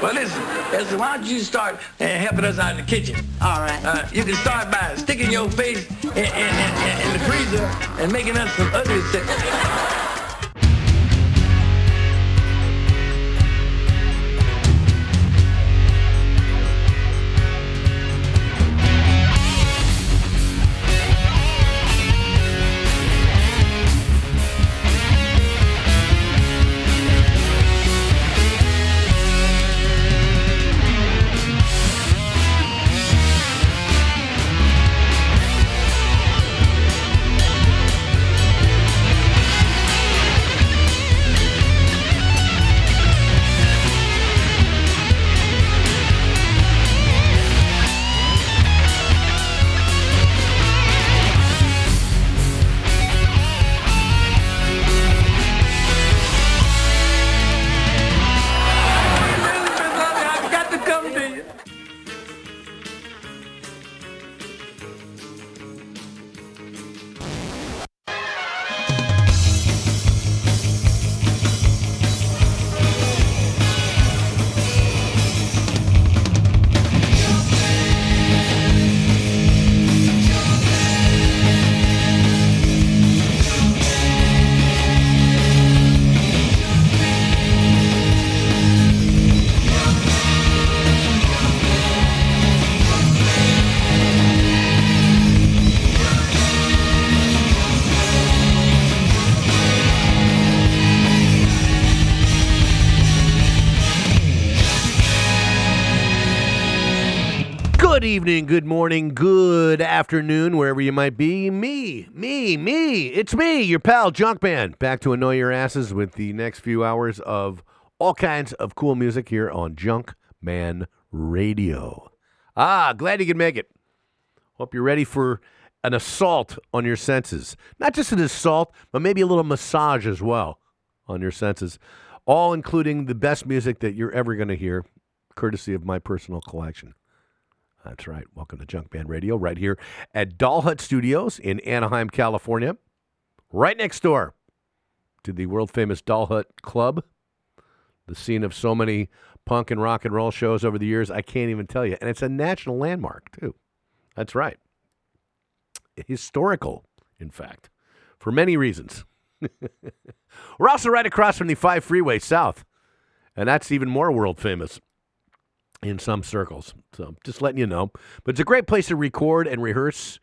Well, listen, Esther, why don't you start uh, helping us out in the kitchen? All right. Uh, you can start by sticking your face in, in, in, in the freezer and making us some ugly stuff. evening, good morning, good afternoon, wherever you might be. Me, me, me. It's me, your pal Junkman, back to annoy your asses with the next few hours of all kinds of cool music here on Junkman Radio. Ah, glad you could make it. Hope you're ready for an assault on your senses. Not just an assault, but maybe a little massage as well on your senses. All including the best music that you're ever going to hear, courtesy of my personal collection. That's right. Welcome to Junkman Radio right here at Doll Hut Studios in Anaheim, California. Right next door to the world famous Doll Hut Club, the scene of so many punk and rock and roll shows over the years. I can't even tell you. And it's a national landmark, too. That's right. Historical, in fact, for many reasons. We're also right across from the 5 Freeway South, and that's even more world famous in some circles. So just letting you know. But it's a great place to record and rehearse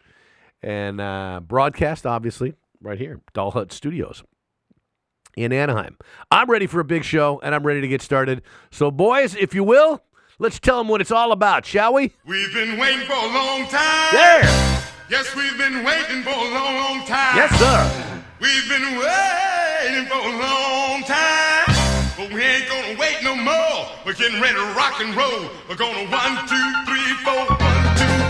and uh, broadcast, obviously, right here, Doll Hut Studios in Anaheim. I'm ready for a big show and I'm ready to get started. So, boys, if you will, let's tell them what it's all about, shall we? We've been waiting for a long time. There! Yes, we've been waiting for a long, long time. Yes, sir. We've been waiting for a long time. We're getting ready to rock and roll. We're gonna one, two, three, four, one, two,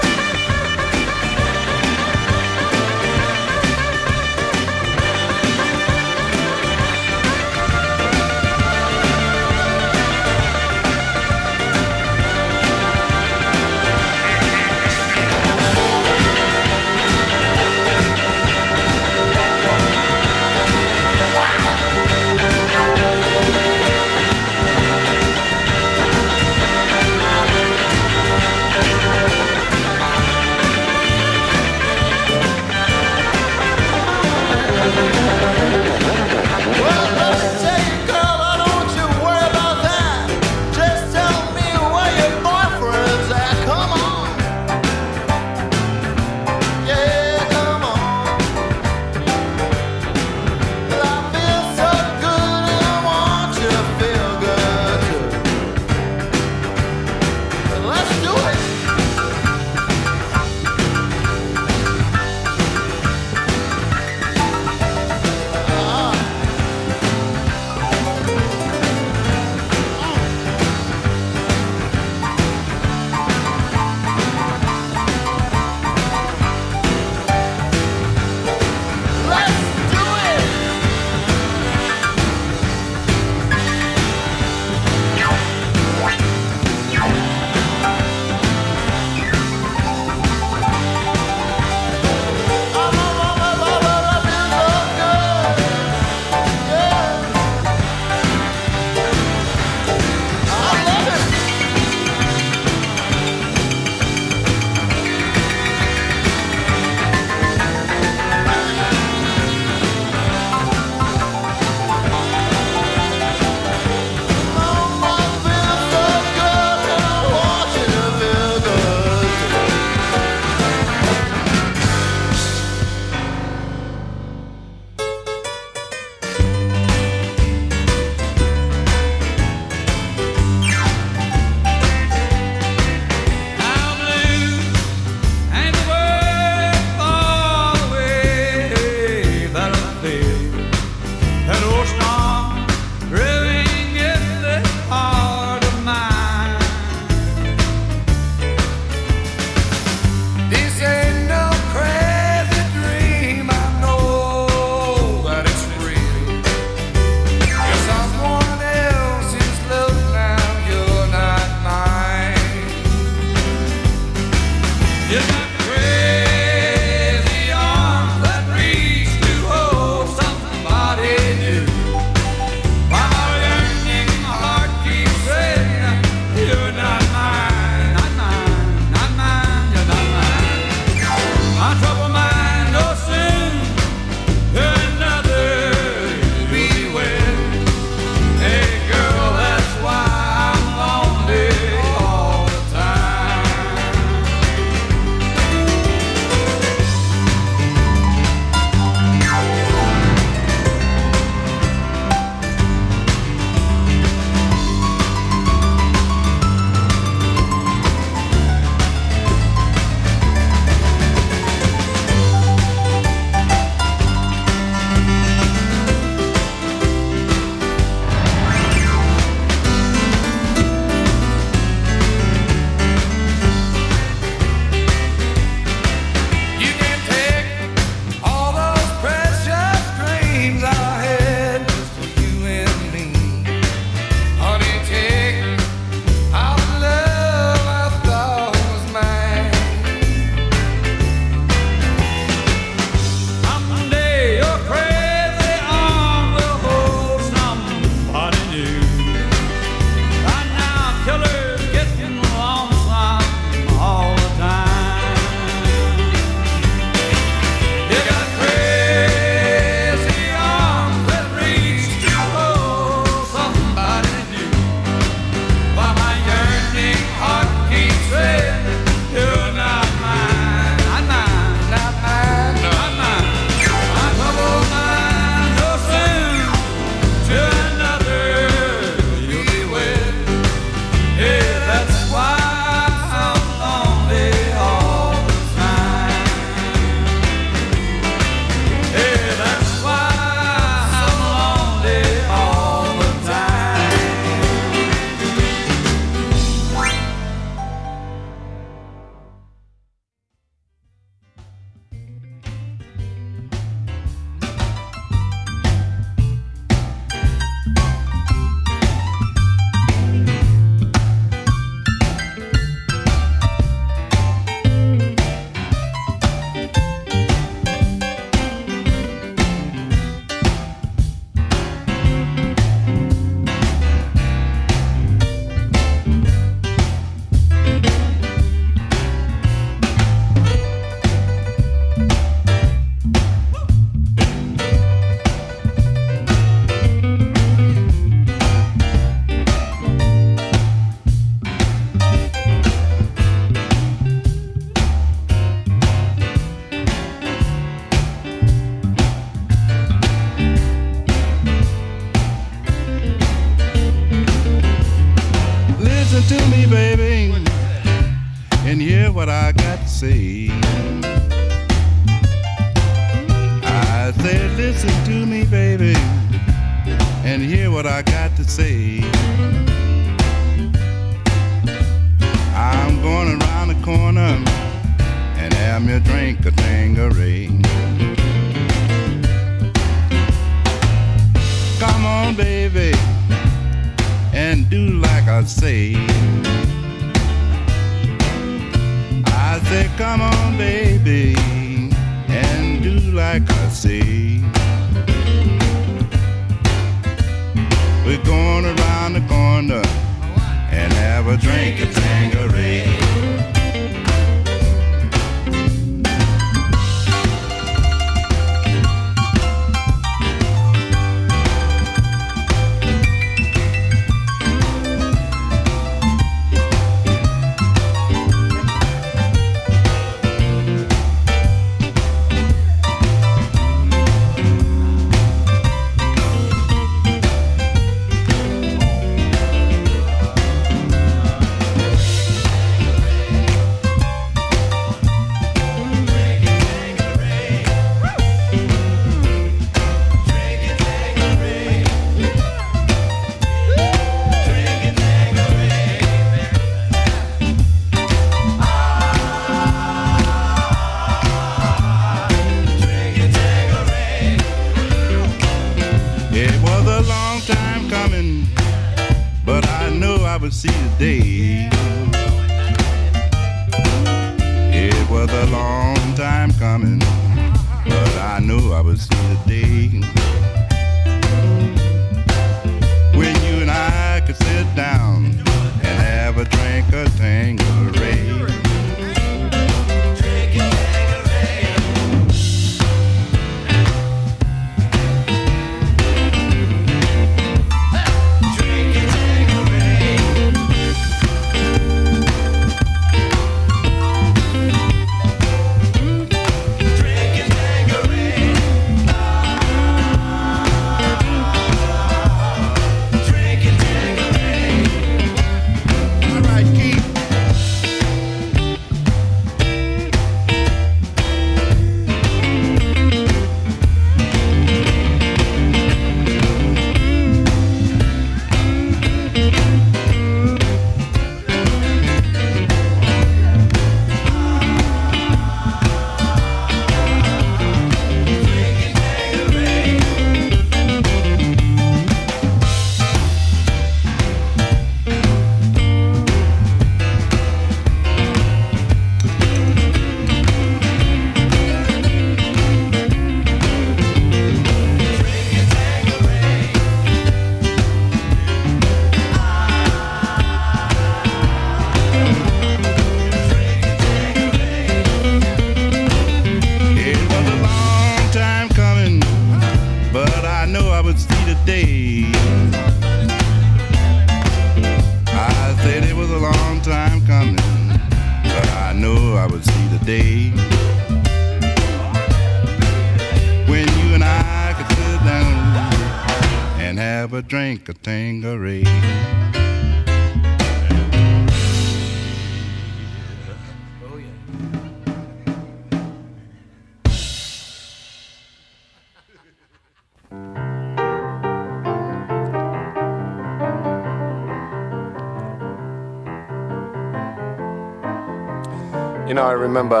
remember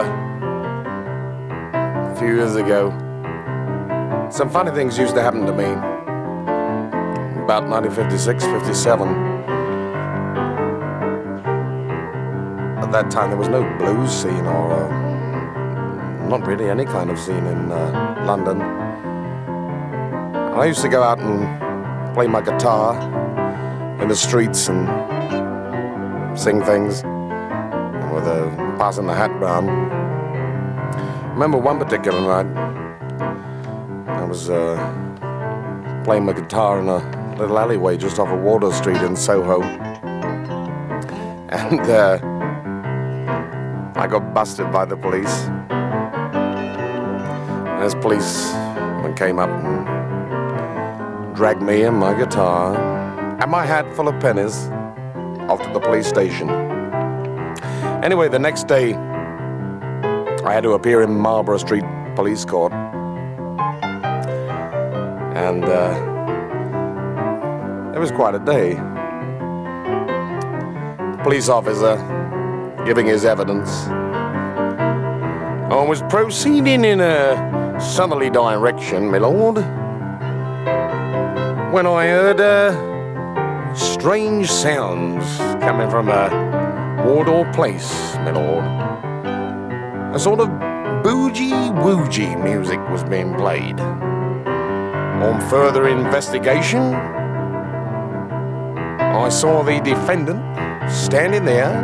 a few years ago, some funny things used to happen to me. About 1956, 57. At that time, there was no blues scene or uh, not really any kind of scene in uh, London. I used to go out and play my guitar in the streets and sing things passing the hat round. Remember one particular night, I was uh, playing my guitar in a little alleyway just off of Wardour Street in Soho, and uh, I got busted by the police. And this policeman came up and dragged me and my guitar and my hat full of pennies off to the police station. Anyway, the next day, I had to appear in Marlborough Street Police Court. And uh, it was quite a day. The police officer giving his evidence. I was proceeding in a southerly direction, my lord, when I heard uh, strange sounds coming from a Wardour Place, my lord. A sort of boogie woogee music was being played. On further investigation, I saw the defendant standing there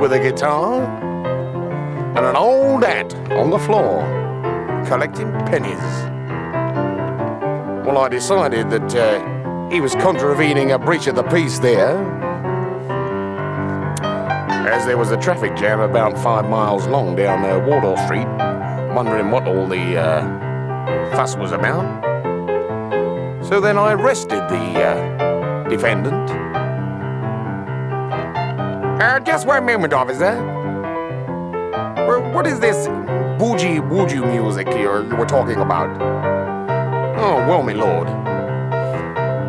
with a guitar and an old hat on the floor collecting pennies. Well, I decided that uh, he was contravening a breach of the peace there, there was a traffic jam about five miles long down uh, Wardour Street, wondering what all the uh, fuss was about. So then I arrested the uh, defendant. Uh, just one moment, officer. Well, what is this bougie woojoo music you were talking about? Oh, well, my lord,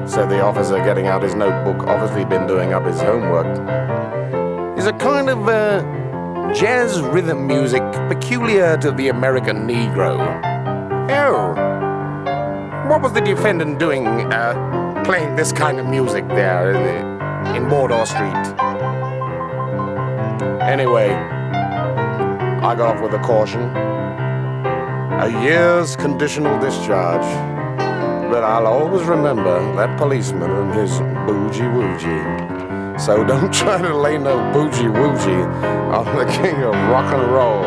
said the officer, getting out his notebook, obviously been doing up his homework. A kind of uh, jazz rhythm music peculiar to the American Negro. Oh, what was the defendant doing uh, playing this kind of music there in, in Street? Anyway, I got off with a caution. A year's conditional discharge. But I'll always remember that policeman and his boogie woogie. So don't try to lay no boogie woogie on the king of rock and roll.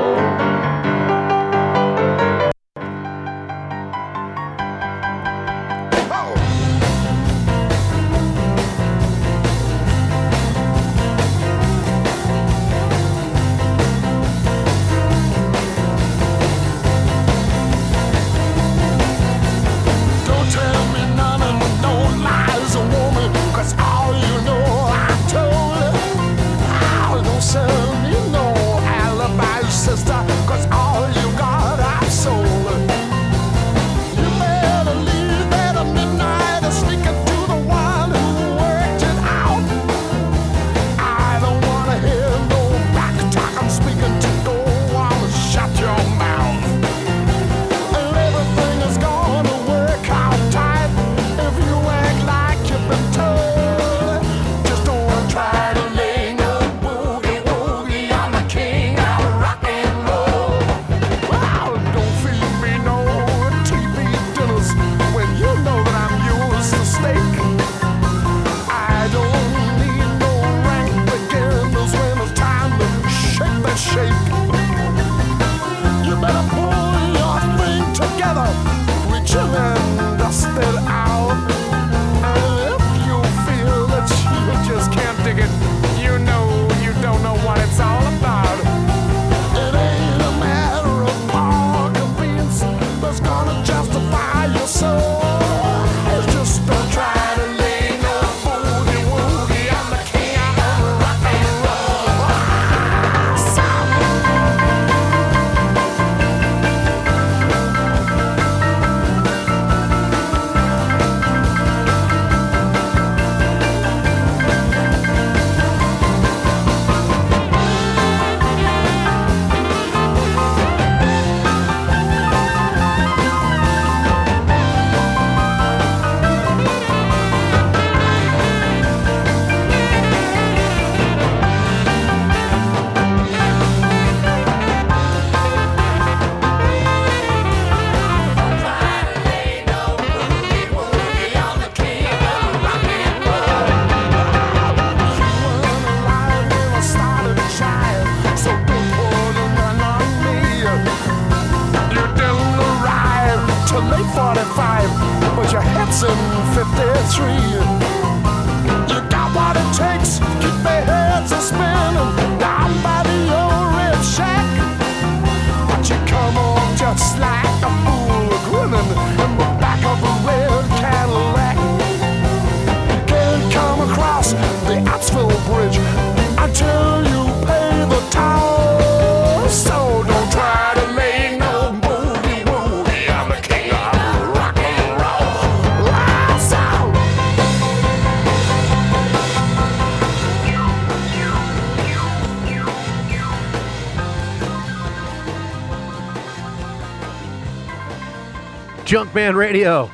Radio.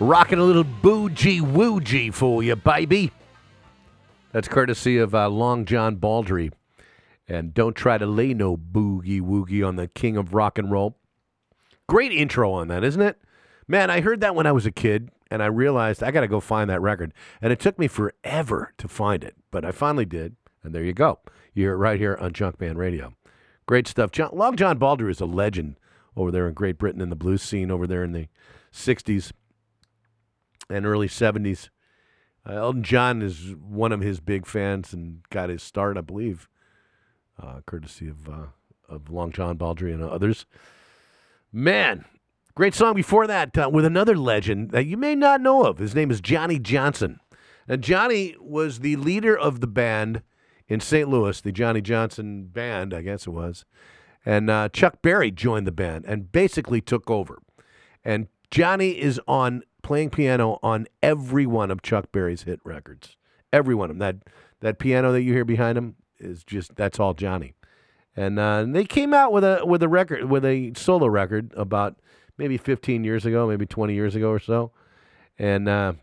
Rocking a little boogie woogie for you, baby. That's courtesy of uh, Long John Baldry. And don't try to lay no boogie woogie on the king of rock and roll. Great intro on that, isn't it? Man, I heard that when I was a kid, and I realized I got to go find that record. And it took me forever to find it, but I finally did. And there you go. You're right here on Junkman Radio. Great stuff. John, Long John Baldry is a legend over there in Great Britain in the blues scene over there in the 60s and early 70s. Uh, Elton John is one of his big fans and got his start, I believe, uh, courtesy of, uh, of Long John Baldry and others. Man, great song before that uh, with another legend that you may not know of. His name is Johnny Johnson. And Johnny was the leader of the band in St. Louis, the Johnny Johnson band, I guess it was. And uh, Chuck Berry joined the band and basically took over. And Johnny is on playing piano on every one of Chuck Berry's hit records. Every one of them. That that piano that you hear behind him is just that's all Johnny. And uh, they came out with a with a record with a solo record about maybe 15 years ago, maybe 20 years ago or so, and uh,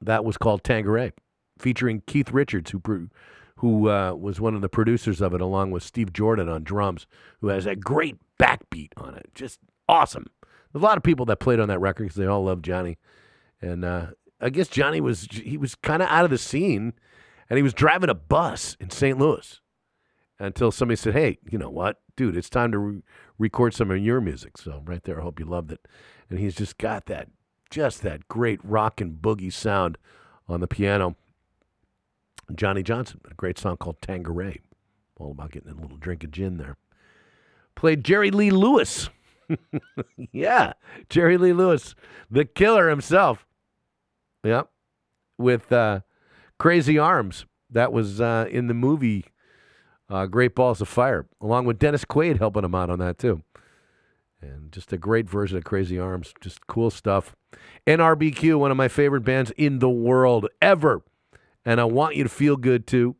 that was called Tanqueray, featuring Keith Richards, who who uh, was one of the producers of it, along with Steve Jordan on drums, who has a great backbeat on it, just awesome. There's a lot of people that played on that record because they all love Johnny, and uh, I guess Johnny was he was kind of out of the scene, and he was driving a bus in St. Louis until somebody said, "Hey, you know what, dude? It's time to re- record some of your music." So right there, I hope you loved it. And he's just got that, just that great rock and boogie sound on the piano. Johnny Johnson, a great song called Tanqueray, all about getting a little drink of gin there. Played Jerry Lee Lewis. Yeah, Jerry Lee Lewis, the killer himself. Yep, with uh, Crazy Arms. That was uh, in the movie uh, Great Balls of Fire, along with Dennis Quaid helping him out on that too. And just a great version of Crazy Arms. Just cool stuff. NRBQ, one of my favorite bands in the world ever. And I want you to feel good too.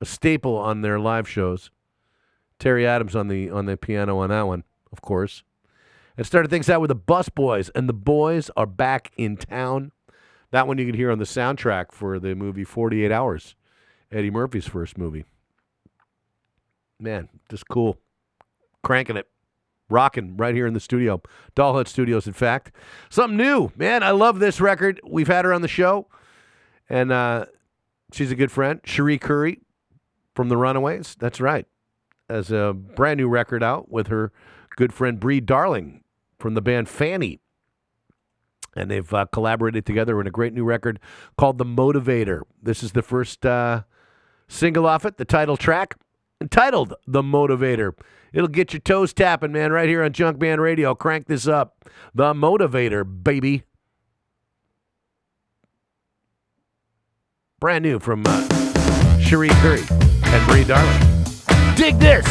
A staple on their live shows. Terry Adams on the on the piano on that one, of course. And started things out with the Bus Boys, and the boys are back in town. That one you can hear on the soundtrack for the movie 48 Hours, Eddie Murphy's first movie man, just cool. Cranking it. Rocking right here in the studio. Doll Studios, in fact. Something new. Man, I love this record. We've had her on the show. And uh, she's a good friend. Cherie Currie from the Runaways. That's right. Has a brand new record out with her good friend Brie Darling from the band Fanny. And they've uh, collaborated together in a great new record called The Motivator. This is the first uh, single off it, the title track entitled The Motivator. It'll get your toes tapping, man, right here on Junkman Radio. Crank this up. The Motivator, baby. Brand new from uh, Cherie Currie and Brie Darling. Dig this.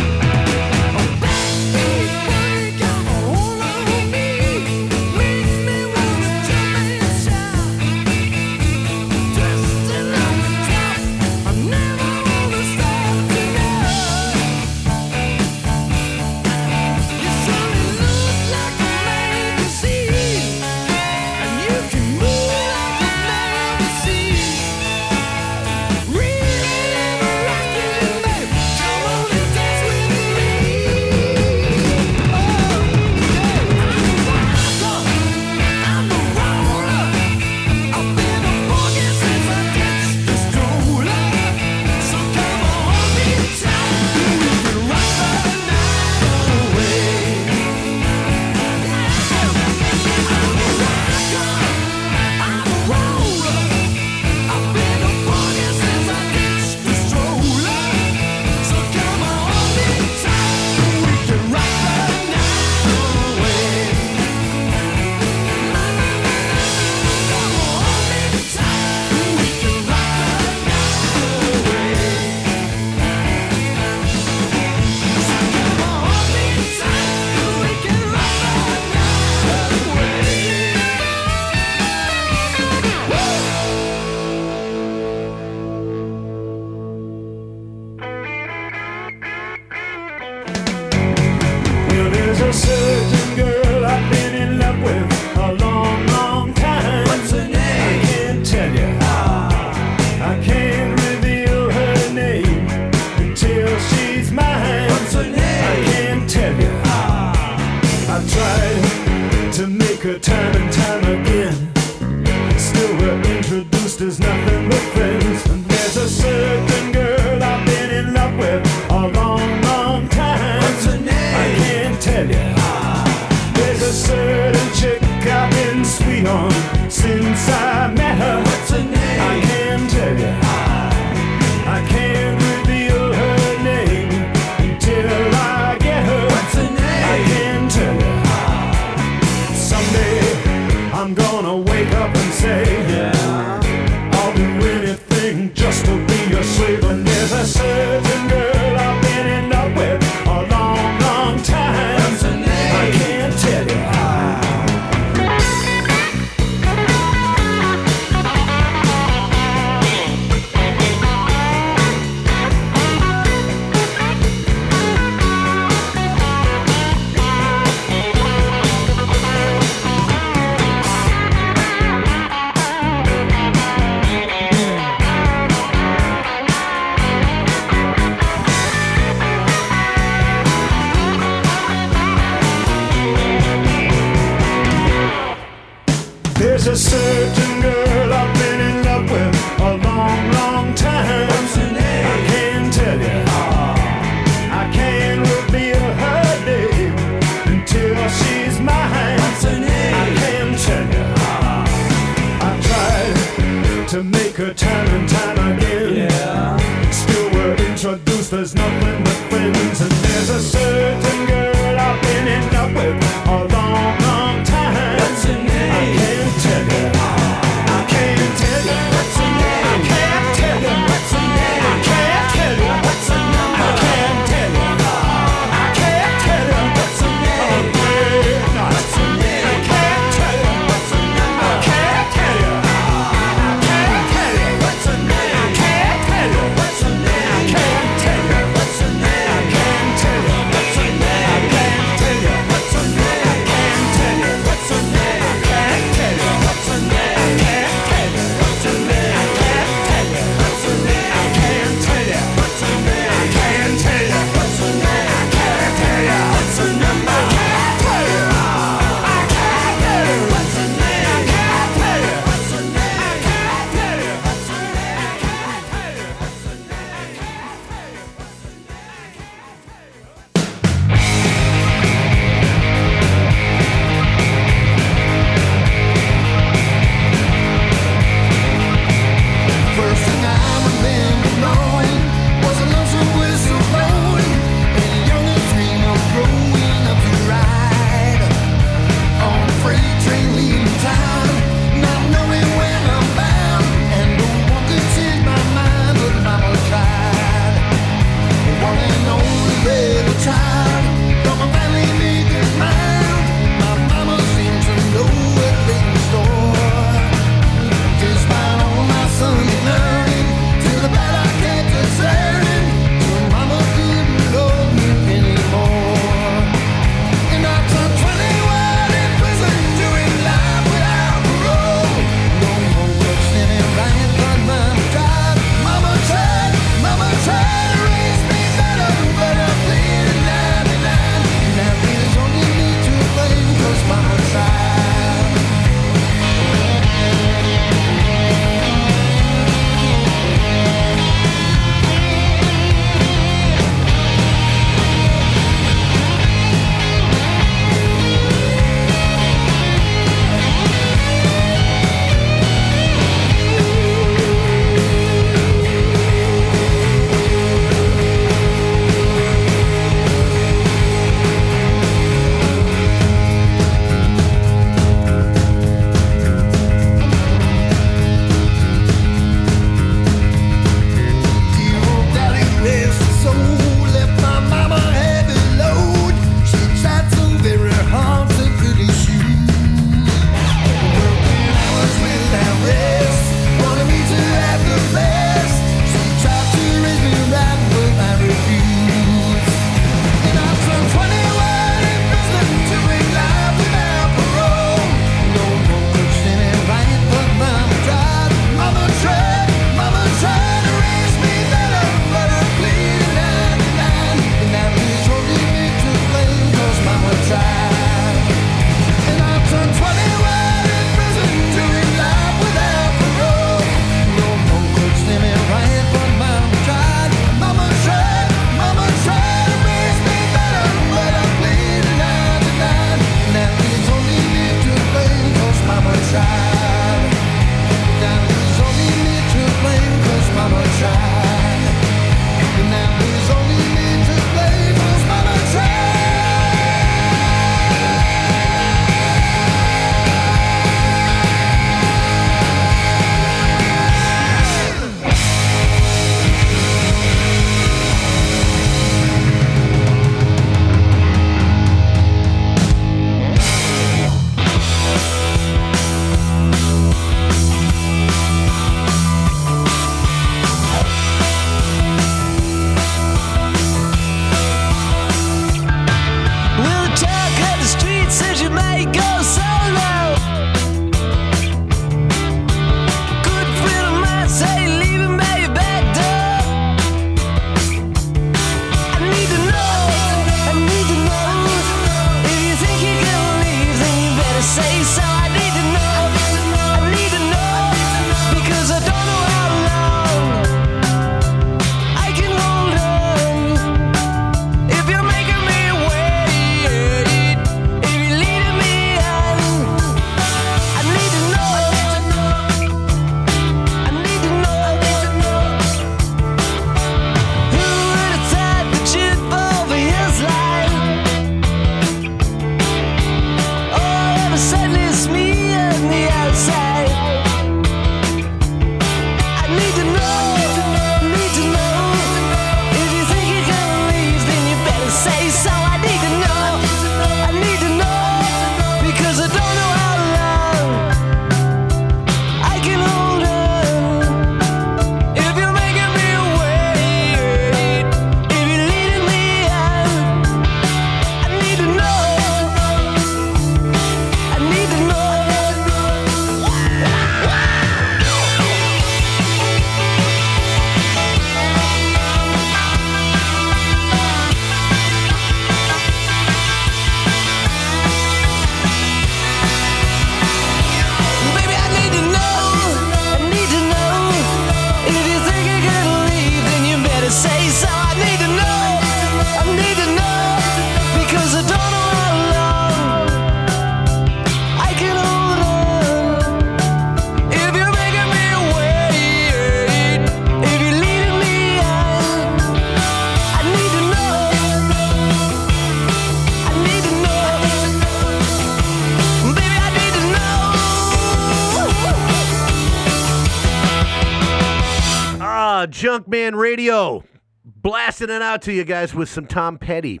Junkman Radio. Blasting it out to you guys with some Tom Petty.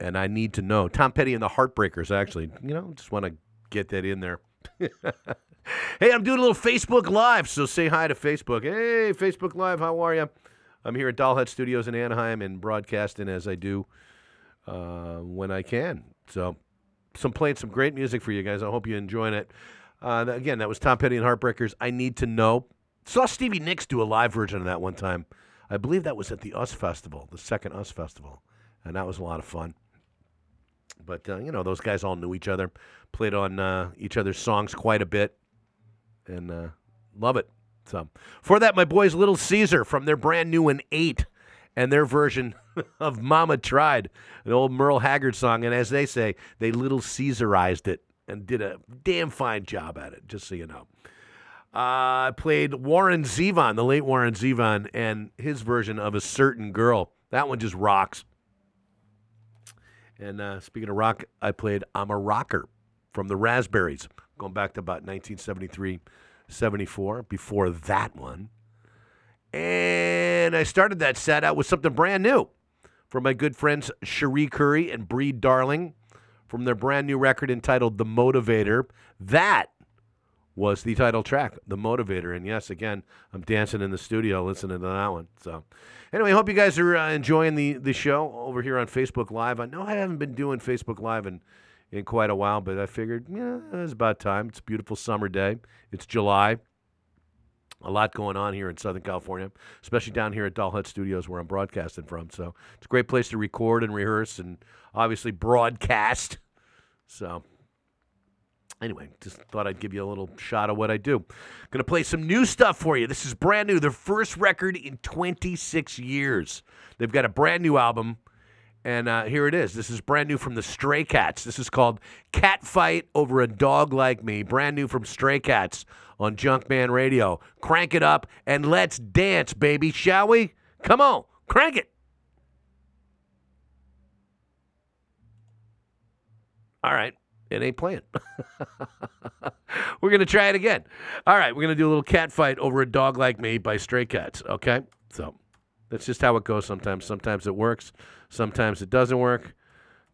And I need to know. Tom Petty and the Heartbreakers, actually. You know, just want to get that in there. hey, I'm doing a little Facebook Live, so say hi to Facebook. Hey, Facebook Live, how are you? I'm here at Dollhead Studios in Anaheim and broadcasting as I do uh, when I can. So, some playing some great music for you guys. I hope you're enjoying it. Uh, again, that was Tom Petty and Heartbreakers. I need to know. Saw Stevie Nicks do a live version of that one time. I believe that was at the US Festival, the second US Festival, and that was a lot of fun. But uh, you know, those guys all knew each other, played on uh, each other's songs quite a bit, and uh, love it. So for that, my boys, Little Caesar from their brand new and eight, and their version of "Mama Tried," an old Merle Haggard song, and as they say, they Little Caesarized it and did a damn fine job at it. Just so you know. Uh, I played Warren Zevon, the late Warren Zevon, and his version of a certain girl. That one just rocks. And uh, speaking of rock, I played I'm a Rocker from the Raspberries, going back to about 1973, 74, before that one. And I started that set out with something brand new from my good friends Cherie Currie and Brie Darling from their brand new record entitled The Motivator. That was the title track, The Motivator. And yes, again, I'm dancing in the studio listening to that one. So, anyway, hope you guys are uh, enjoying the, the show over here on Facebook Live. I know I haven't been doing Facebook Live in, in quite a while, but I figured, yeah, it's about time. It's a beautiful summer day. It's July. A lot going on here in Southern California, especially down here at Dollhead Studios where I'm broadcasting from. So, it's a great place to record and rehearse and obviously broadcast. So, Anyway, just thought I'd give you a little shot of what I do. Gonna play some new stuff for you. This is brand new, their first record in 26 years. They've got a brand new album, and uh, here it is. This is brand new from the Stray Cats. This is called Cat Fight Over a Dog Like Me. Brand new from Stray Cats on Junkman Radio. Crank it up and let's dance, baby, shall we? Come on, crank it. All right. It ain't playing. we're going to try it again. All right. We're going to do a little cat fight over a dog like me by Stray Cats. Okay. So that's just how it goes sometimes. Sometimes it works, sometimes it doesn't work.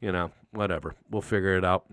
You know, whatever. We'll figure it out.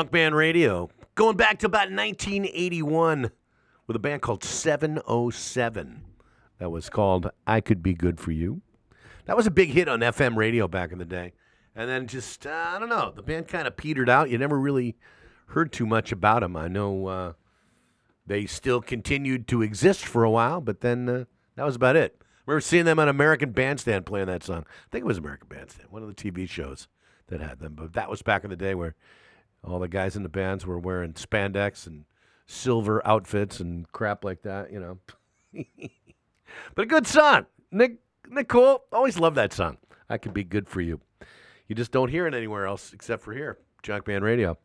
Junkman Radio. Going back to about 1981 with a band called 707. That was called I Could Be Good for You. That was a big hit on FM radio back in the day. And then just, uh, I don't know, the band kind of petered out. You never really heard too much about them. I know uh, they still continued to exist for a while, but then uh, that was about it. remember seeing them on American Bandstand playing that song. I think it was American Bandstand, one of the TV shows that had them. But that was back in the day where all the guys in the bands were wearing spandex and silver outfits and crap like that, you know. but a good song. Nick Nicole, always love that song. I could be good for you. You just don't hear it anywhere else except for here, Junkman Radio.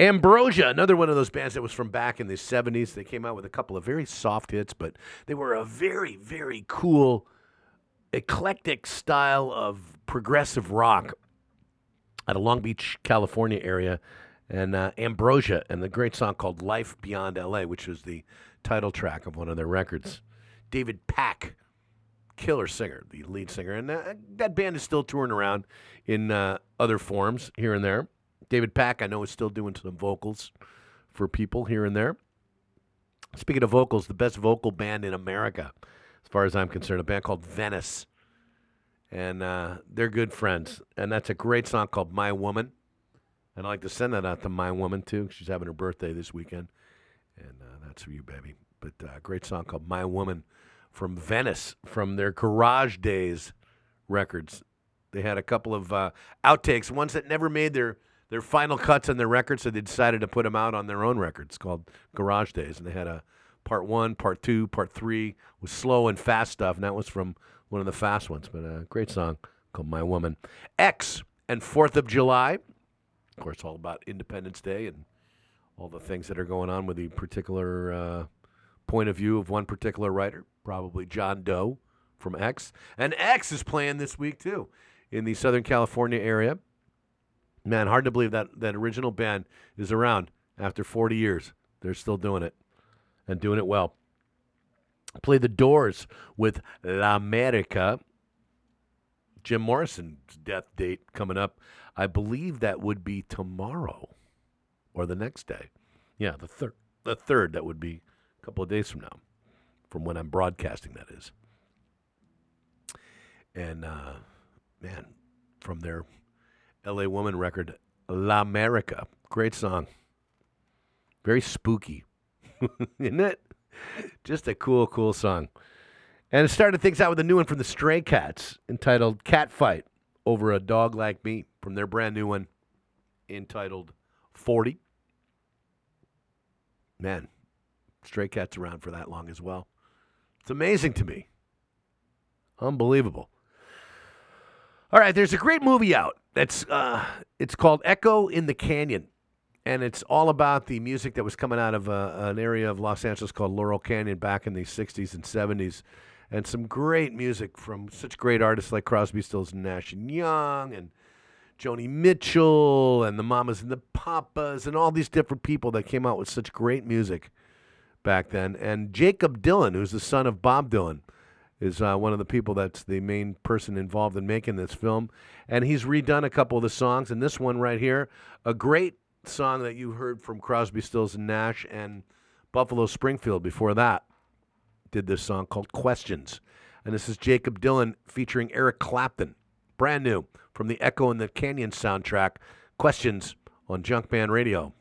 Ambrosia, another one of those bands that was from back in the 70s. They came out with a couple of very soft hits, but they were a very, very cool, eclectic style of progressive rock out of Long Beach, California area, and uh, Ambrosia, and the great song called "Life Beyond L.A.," which was the title track of one of their records. David Pack, killer singer, the lead singer, and uh, that band is still touring around in uh, other forms here and there. David Pack, I know, is still doing some vocals for people here and there. Speaking of vocals, the best vocal band in America, as far as I'm concerned, a band called Venice and uh, they're good friends. And that's a great song called "My Woman." And I'd like to send that out to my woman too. She's having her birthday this weekend, and uh, that's for you, baby. But uh, great song called "My Woman" from Venice, from their Garage Days records. They had a couple of uh, outtakes, ones that never made their their final cuts on their records, so they decided to put them out on their own records called Garage Days. And they had a part one, part two, part three with slow and fast stuff, and that was from one of the fast ones. But a great song called "My Woman." X and Fourth of July, of course, all about Independence Day and all the things that are going on with the particular uh, point of view of one particular writer, probably John Doe from X. And X is playing this week too in the Southern California area. Man, hard to believe that that original band is around after 40 years. They're still doing it and doing it well. Play the Doors with L'America. Jim Morrison's death date coming up. I believe that would be tomorrow or the next day. Yeah, the third. The third. That would be a couple of days from now, from when I'm broadcasting. That is. And uh, man, from their L.A. Woman record, L'America, great song. Very spooky, isn't it? Just a cool, cool song. And it started things out with a new one from the Stray Cats entitled Cat Fight Over a Dog Like Me from their brand new one entitled 40. Man, Stray Cats around for that long as well. It's amazing to me. Unbelievable. All right, there's a great movie out. That's uh, it's called Echo in the Canyon, and it's all about the music that was coming out of uh, an area of Los Angeles called Laurel Canyon back in the '60s and '70s, and some great music from such great artists like Crosby, Stills, and Nash and Young, and Joni Mitchell, and the Mamas and the Papas, and all these different people that came out with such great music back then. And Jakob Dylan, who's the son of Bob Dylan, is uh, one of the people that's the main person involved in making this film. And he's redone a couple of the songs. And this one right here, a great song that you heard from Crosby, Stills, and Nash and Buffalo Springfield before that, did this song called Questions. And this is Jakob Dylan featuring Eric Clapton, brand new from the Echo in the Canyon soundtrack. Questions on Junkman Radio.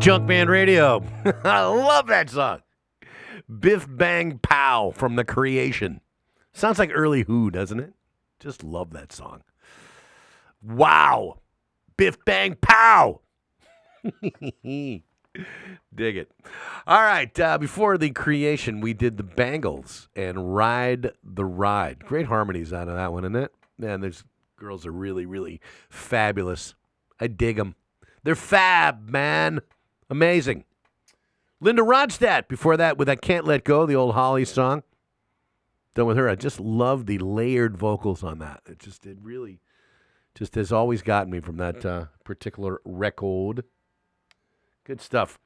Junkman Radio. I love that song. Biff Bang Pow from The Creation. Sounds like early Who, doesn't it? Just love that song. Wow. Biff Bang Pow. Dig it. All right. Uh, before the creation, we did the Bangles and Ride the Ride. Great harmonies out of that one, isn't it? Man, those girls are really, really fabulous. I dig them. They're fab, man. Amazing. Linda Ronstadt before that with I Can't Let Go, the old Holly song. Done with her. I just love the layered vocals on that. It just, it really, just has always gotten me from that uh, particular record. Good stuff.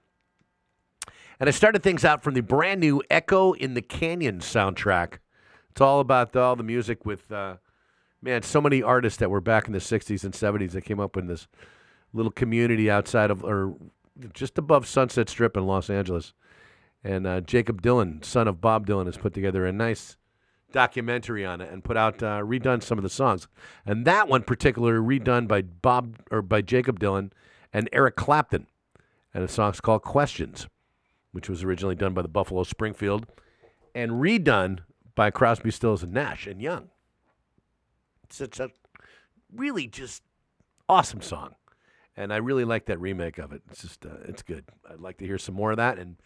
And I started things out from the brand new Echo in the Canyon soundtrack. It's all about all the music with, uh, man, so many artists that were back in the 60s and 70s that came up in this little community outside of, or just above Sunset Strip in Los Angeles. And uh, Jakob Dylan, son of Bob Dylan, has put together a nice documentary on it and put out uh, redone some of the songs. And that one particularly redone by Bob or by Jakob Dylan and Eric Clapton. And the song's called Questions, which was originally done by the Buffalo Springfield and redone by Crosby, Stills and Nash and Young. It's such a really just awesome song. And I really like that remake of it. It's just, uh, it's good. I'd like to hear some more of that. And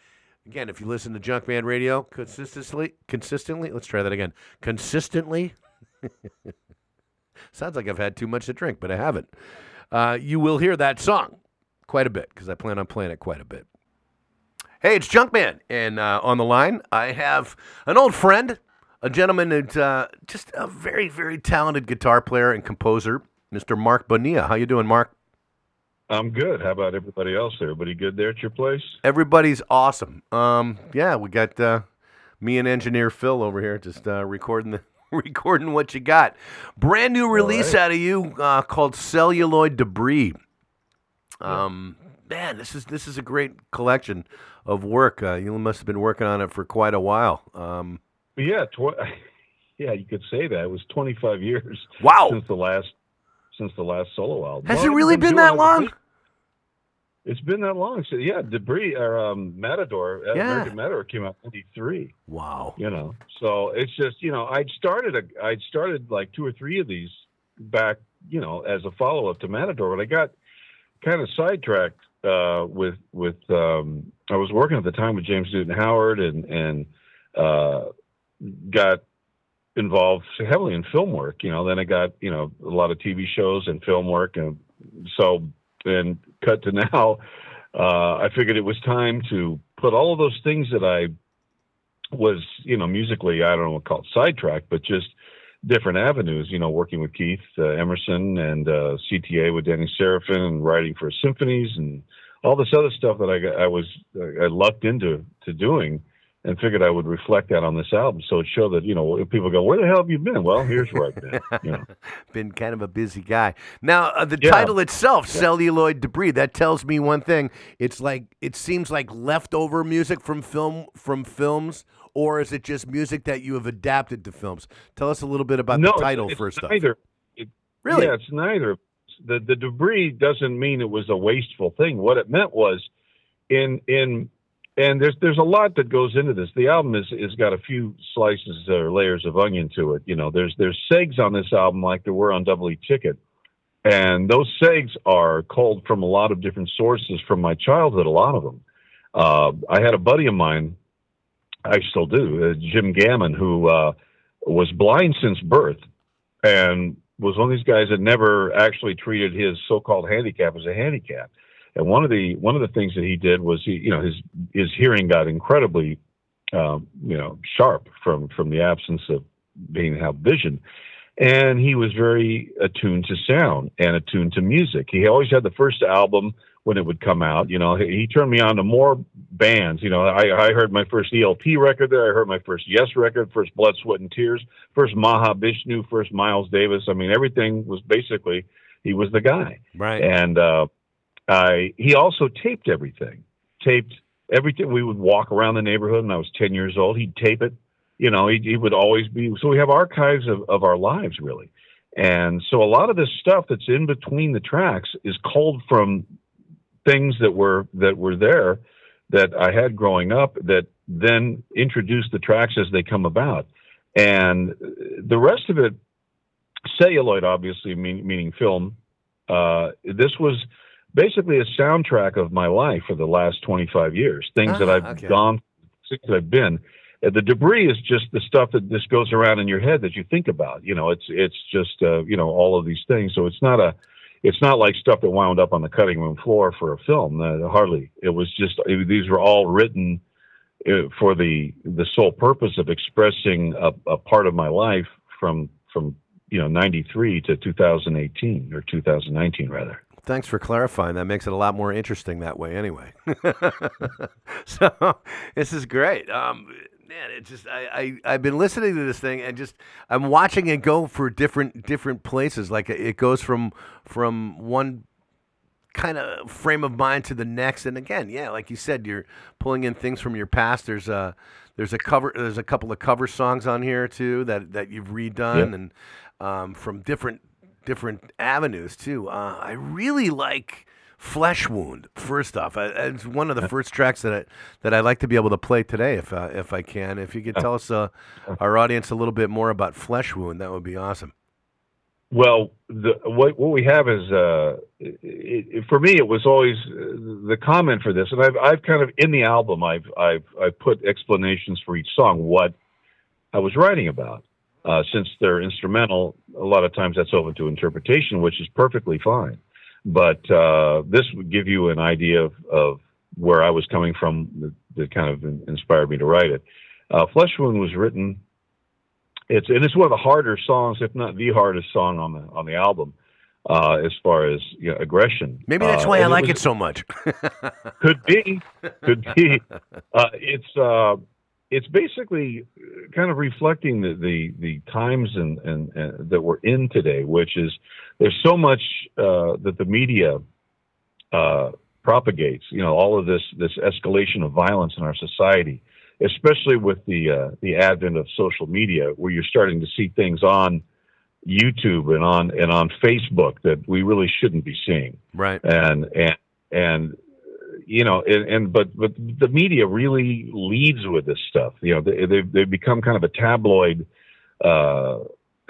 again, if you listen to Junkman Radio consistently, consistently, let's try that again. Consistently, sounds like I've had too much to drink, but I haven't. Uh, you will hear that song quite a bit because I plan on playing it quite a bit. Hey, it's Junkman, and uh, on the line I have an old friend, a gentleman who's uh, just a very, very talented guitar player and composer, Mr. Marc Bonilla. How you doing, Marc? I'm good. How about everybody else? Everybody good there at your place? Everybody's awesome. Um, yeah, we got uh, me and engineer Phil over here just uh, recording the recording what you got. Brand new release right. out of you uh, called Celluloid Debris. Um, man, this is this is a great collection of work. Uh, you must have been working on it for quite a while. Um, Yeah, tw- yeah, you could say that. It was 25 years. Wow. Since the last since the last solo album. has Well, it really I've been that it- long? It's been that long. So yeah, Debris or um, Matador, uh, Yeah. American Matador came out in '93. Wow. You know, so it's just you know I'd started a I'd started like two or three of these back you know as a follow up to Matador, but I got kind of sidetracked uh, with with um, I was working at the time with James Newton Howard and and uh, got involved heavily in film work. You know, then I got you know a lot of TV shows and film work, and so and cut to now. Uh, I figured it was time to put all of those things that I was, you know, musically, I don't know what to call sidetracked, but just different avenues, you know, working with Keith uh, Emerson and uh, CTA with Danny Seraphine and writing for symphonies and all this other stuff that I, I was, I lucked into to doing and figured I would reflect that on this album. So it showed that, you know, people go, where the hell have you been? Well, here's where I've been, you know. been kind of a busy guy. Now, uh, the Yeah. title itself, celluloid debris, that tells me one thing. It's like it seems like leftover music from film from films, or is it just music that you have adapted to films? Tell us a little bit about no, the title it's, it's first off. neither. It, Really? Yeah, it's neither. The the debris doesn't mean it was a wasteful thing. What it meant was, in in and there's there's a lot that goes into this. The album is is got a few slices or layers of onion to it. You know, there's there's segs on this album like there were on Double E Ticket, and those segs are culled from a lot of different sources from my childhood. A lot of them. Uh, I had a buddy of mine, I still do, uh, Jim Gammon, who uh, was blind since birth, and was one of these guys that never actually treated his so-called handicap as a handicap. And one of the one of the things that he did was he, you know, his his hearing got incredibly, um, you know, sharp from from the absence of being have vision, and he was very attuned to sound and attuned to music. He always had the first album when it would come out. You know, he, he turned me on to more bands. You know, I, I heard my first ELP record there. I heard my first Yes record, first Blood, Sweat, and Tears, first Mahavishnu, first Miles Davis. I mean, everything was basically he was the guy. Right. And uh, I he also taped everything. Taped everything. We would walk around the neighborhood, and I was ten years old. He'd tape it. You know, he, he would always be. So we have archives of, of our lives, really. And so a lot of this stuff that's in between the tracks is culled from things that were that were there that I had growing up that then introduced the tracks as they come about, and the rest of it, celluloid, obviously mean, meaning film. Uh, this was basically a soundtrack of my life for the last 25 years. Things that Ah, I've okay. gone, things that I've been. Uh, The debris is just the stuff that just goes around in your head that you think about. You know, it's it's just uh, you know all of these things. So it's not a, it's not like stuff that wound up on the cutting room floor for a film. Uh, hardly. It was just it, these were all written uh, for the the sole purpose of expressing a, a part of my life from from you know 93 to 2018 or 2019 rather. Thanks for clarifying. That makes it a lot more interesting that way, anyway. so this is great. Um, man, it just I, I I've been listening to this thing and just I'm watching it go for different different places. Like it goes from from one kind of frame of mind to the next. And again, yeah, like you said, you're pulling in things from your past. There's a there's a cover there's a couple of cover songs on here too that that you've redone Yep. and um, from different different avenues too. Uh, I really like Flesh Wound. First off, I, it's one of the first tracks that I, that I like to be able to play today, if uh, if I can. If you could tell us uh, our audience a little bit more about Flesh Wound, that would be awesome. Well, the, what what we have is uh, it, it, for me it was always uh, the comment for this, and I've I've kind of in the album I've I've I've put explanations for each song what I was writing about. Uh, since they're instrumental, a lot of times that's open to interpretation, which is perfectly fine. But uh, this would give you an idea of, of where I was coming from that, that kind of inspired me to write it. Uh, Flesh Wound was written it's and it's one of the harder songs, if not the hardest song on the on the album, uh, as far as you know, aggression. Maybe that's Uh, why I and like was- it so much. Could be, could be. Uh, it's uh, it's basically kind of reflecting the the, the times and, and, and that we're in today, which is there's so much uh, that the media uh, propagates. You know, all of this this escalation of violence in our society, especially with the uh, the advent of social media, where you're starting to see things on YouTube and on and on Facebook that we really shouldn't be seeing right. and and and you know and, and but but the media really leads with this stuff. You know they they've, they've become kind of a tabloid uh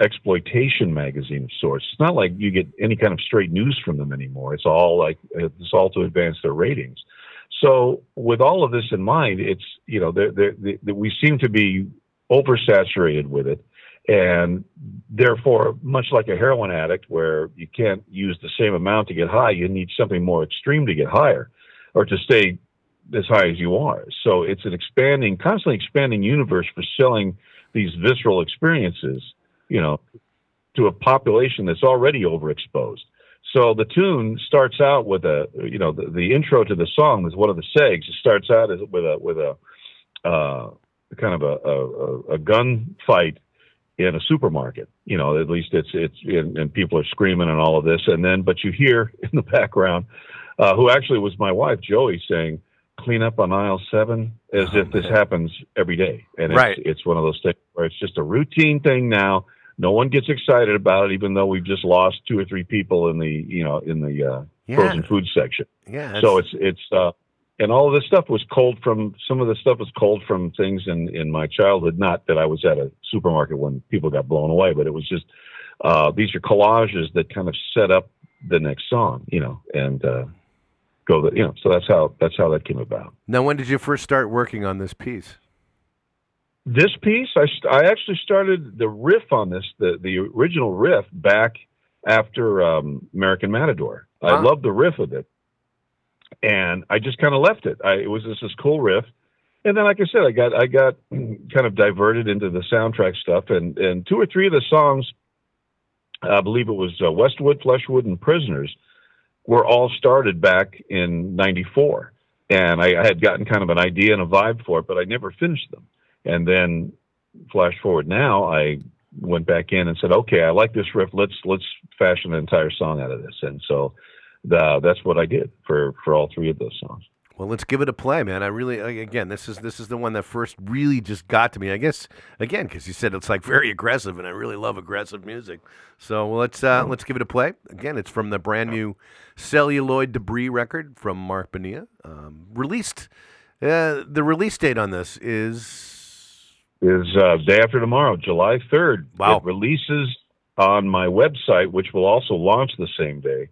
exploitation magazine of sorts. It's not like you get any kind of straight news from them anymore. It's all like it's all to advance their ratings. So with all of this in mind it's you know they they they we seem to be oversaturated with it. And therefore much like a heroin addict where you can't use the same amount to get high you need something more extreme to get higher or to stay as high as you are. So it's an expanding constantly expanding universe for selling these visceral experiences you know to a population that's already overexposed. So the tune starts out with a you know the, the intro to the song is one of the segs it starts out with a with a uh, kind of a, a, a gun fight in a supermarket. You know, at least it's it's and people are screaming and all of this, and then but you hear in the background, uh, who actually was my wife, Joey, saying, "Clean up on aisle seven, as if this happens every day." And it's, Right. it's one of those things where it's just a routine thing now. No one gets excited about it, even though we've just lost two or three people in the you know in the uh, Yeah. frozen food section. Yeah. So it's it's uh, and all of this stuff was cold from some of the stuff was cold from things in in my childhood. Not that I was at a supermarket when people got blown away, but it was just uh, these are collages that kind of set up the next song, you know, and uh, go the you know. So that's how that's how that came about. now, when did you first start working on this piece? This piece, I I actually started the riff on this, the the original riff back after um, American Matador. I Huh. loved the riff of it, and I just kind of left it. I, it was just this cool riff, and then, like I said, I got I got kind of diverted into the soundtrack stuff, and and two or three of the songs, I believe it was uh, Westwood, Flesh Wound, and Prisoners, were all started back in '94, and I, I had gotten kind of an idea and a vibe for it, but I never finished them. And then, flash forward now, I went back in and said, "Okay, I like this riff. Let's let's fashion an entire song out of this." And so, the, that's what I did for for all three of those songs. Well, let's give it a play, man. I really, again, this is this is the one that first really just got to me. I guess again because you said it's like very aggressive, and I really love aggressive music. So let's uh, let's give it a play. Again, it's from the brand new Celluloid Debris record from Marc Bonilla, um, released. Uh, the release date on this is is uh, day after tomorrow, July 3rd. Wow. It releases on my website, which will also launch the same day,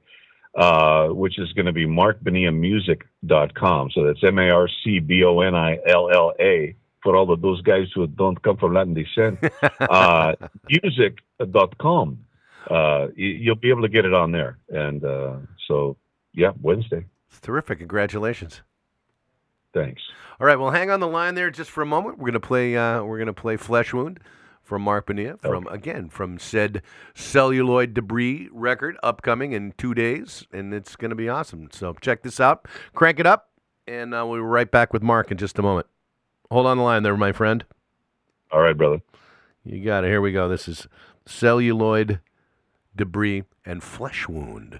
uh, which is going to be markbonillamusic.com. So that's M A R C B O N I L L A. For all of those guys who don't come from Latin descent, uh, music.com. Uh, you'll be able to get it on there. And uh, so, yeah, Wednesday. it's terrific. Congratulations. Thanks. All right, well, hang on the line there just for a moment. We're gonna play. Uh, we're gonna play "Flesh Wound" from Marc Bonilla from again from said celluloid debris record, upcoming in two days, and it's gonna be awesome. So check this out, crank it up, and uh, we'll be right back with Marc in just a moment. Hold on the line there, my friend. All right, brother. You got it. Here we go. This is celluloid debris and flesh wound.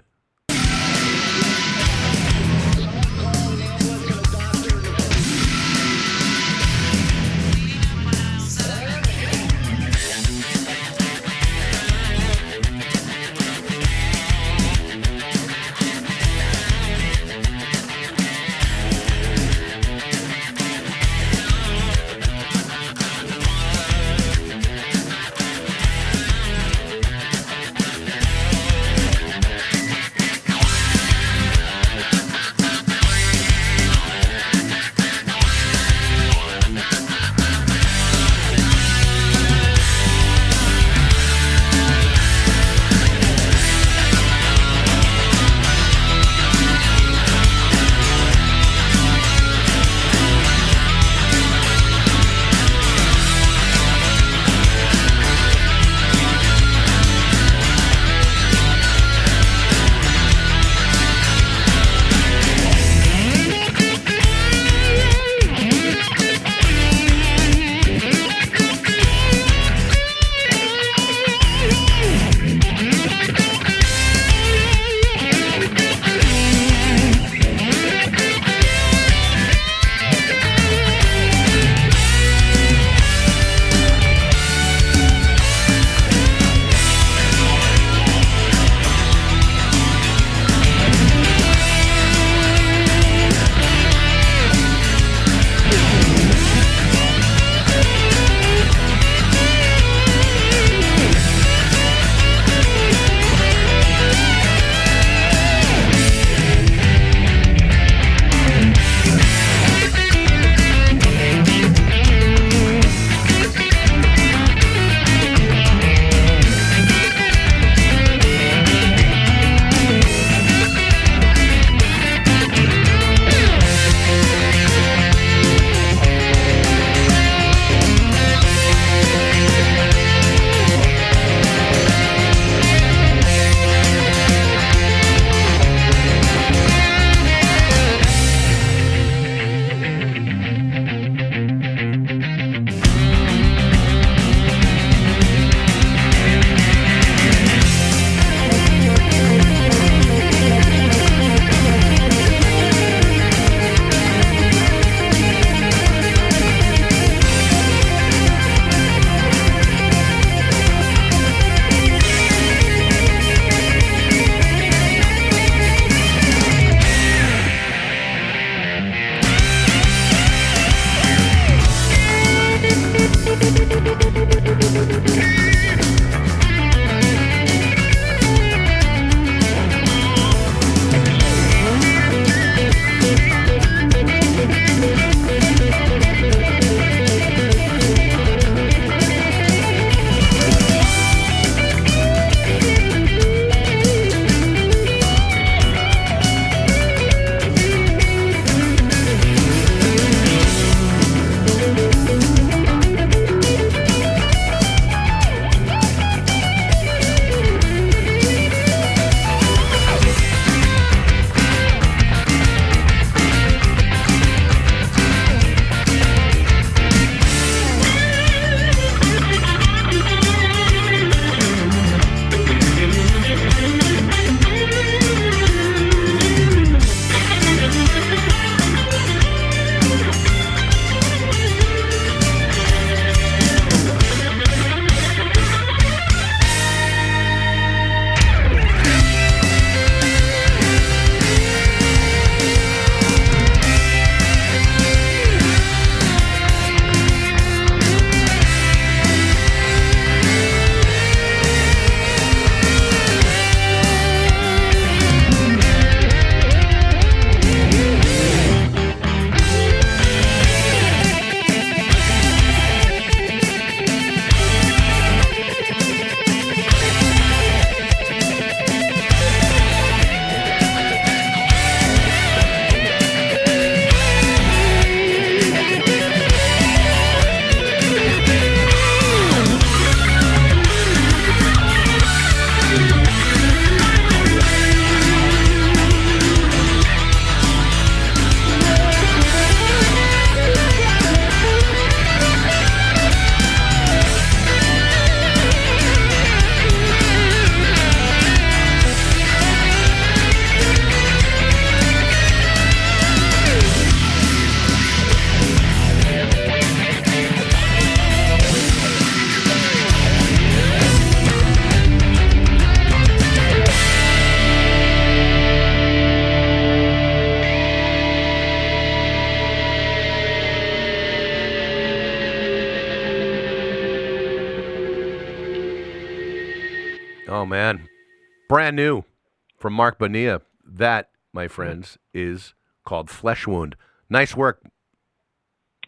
Marc Bonilla. That, my friends, is called Flesh Wound. Nice work.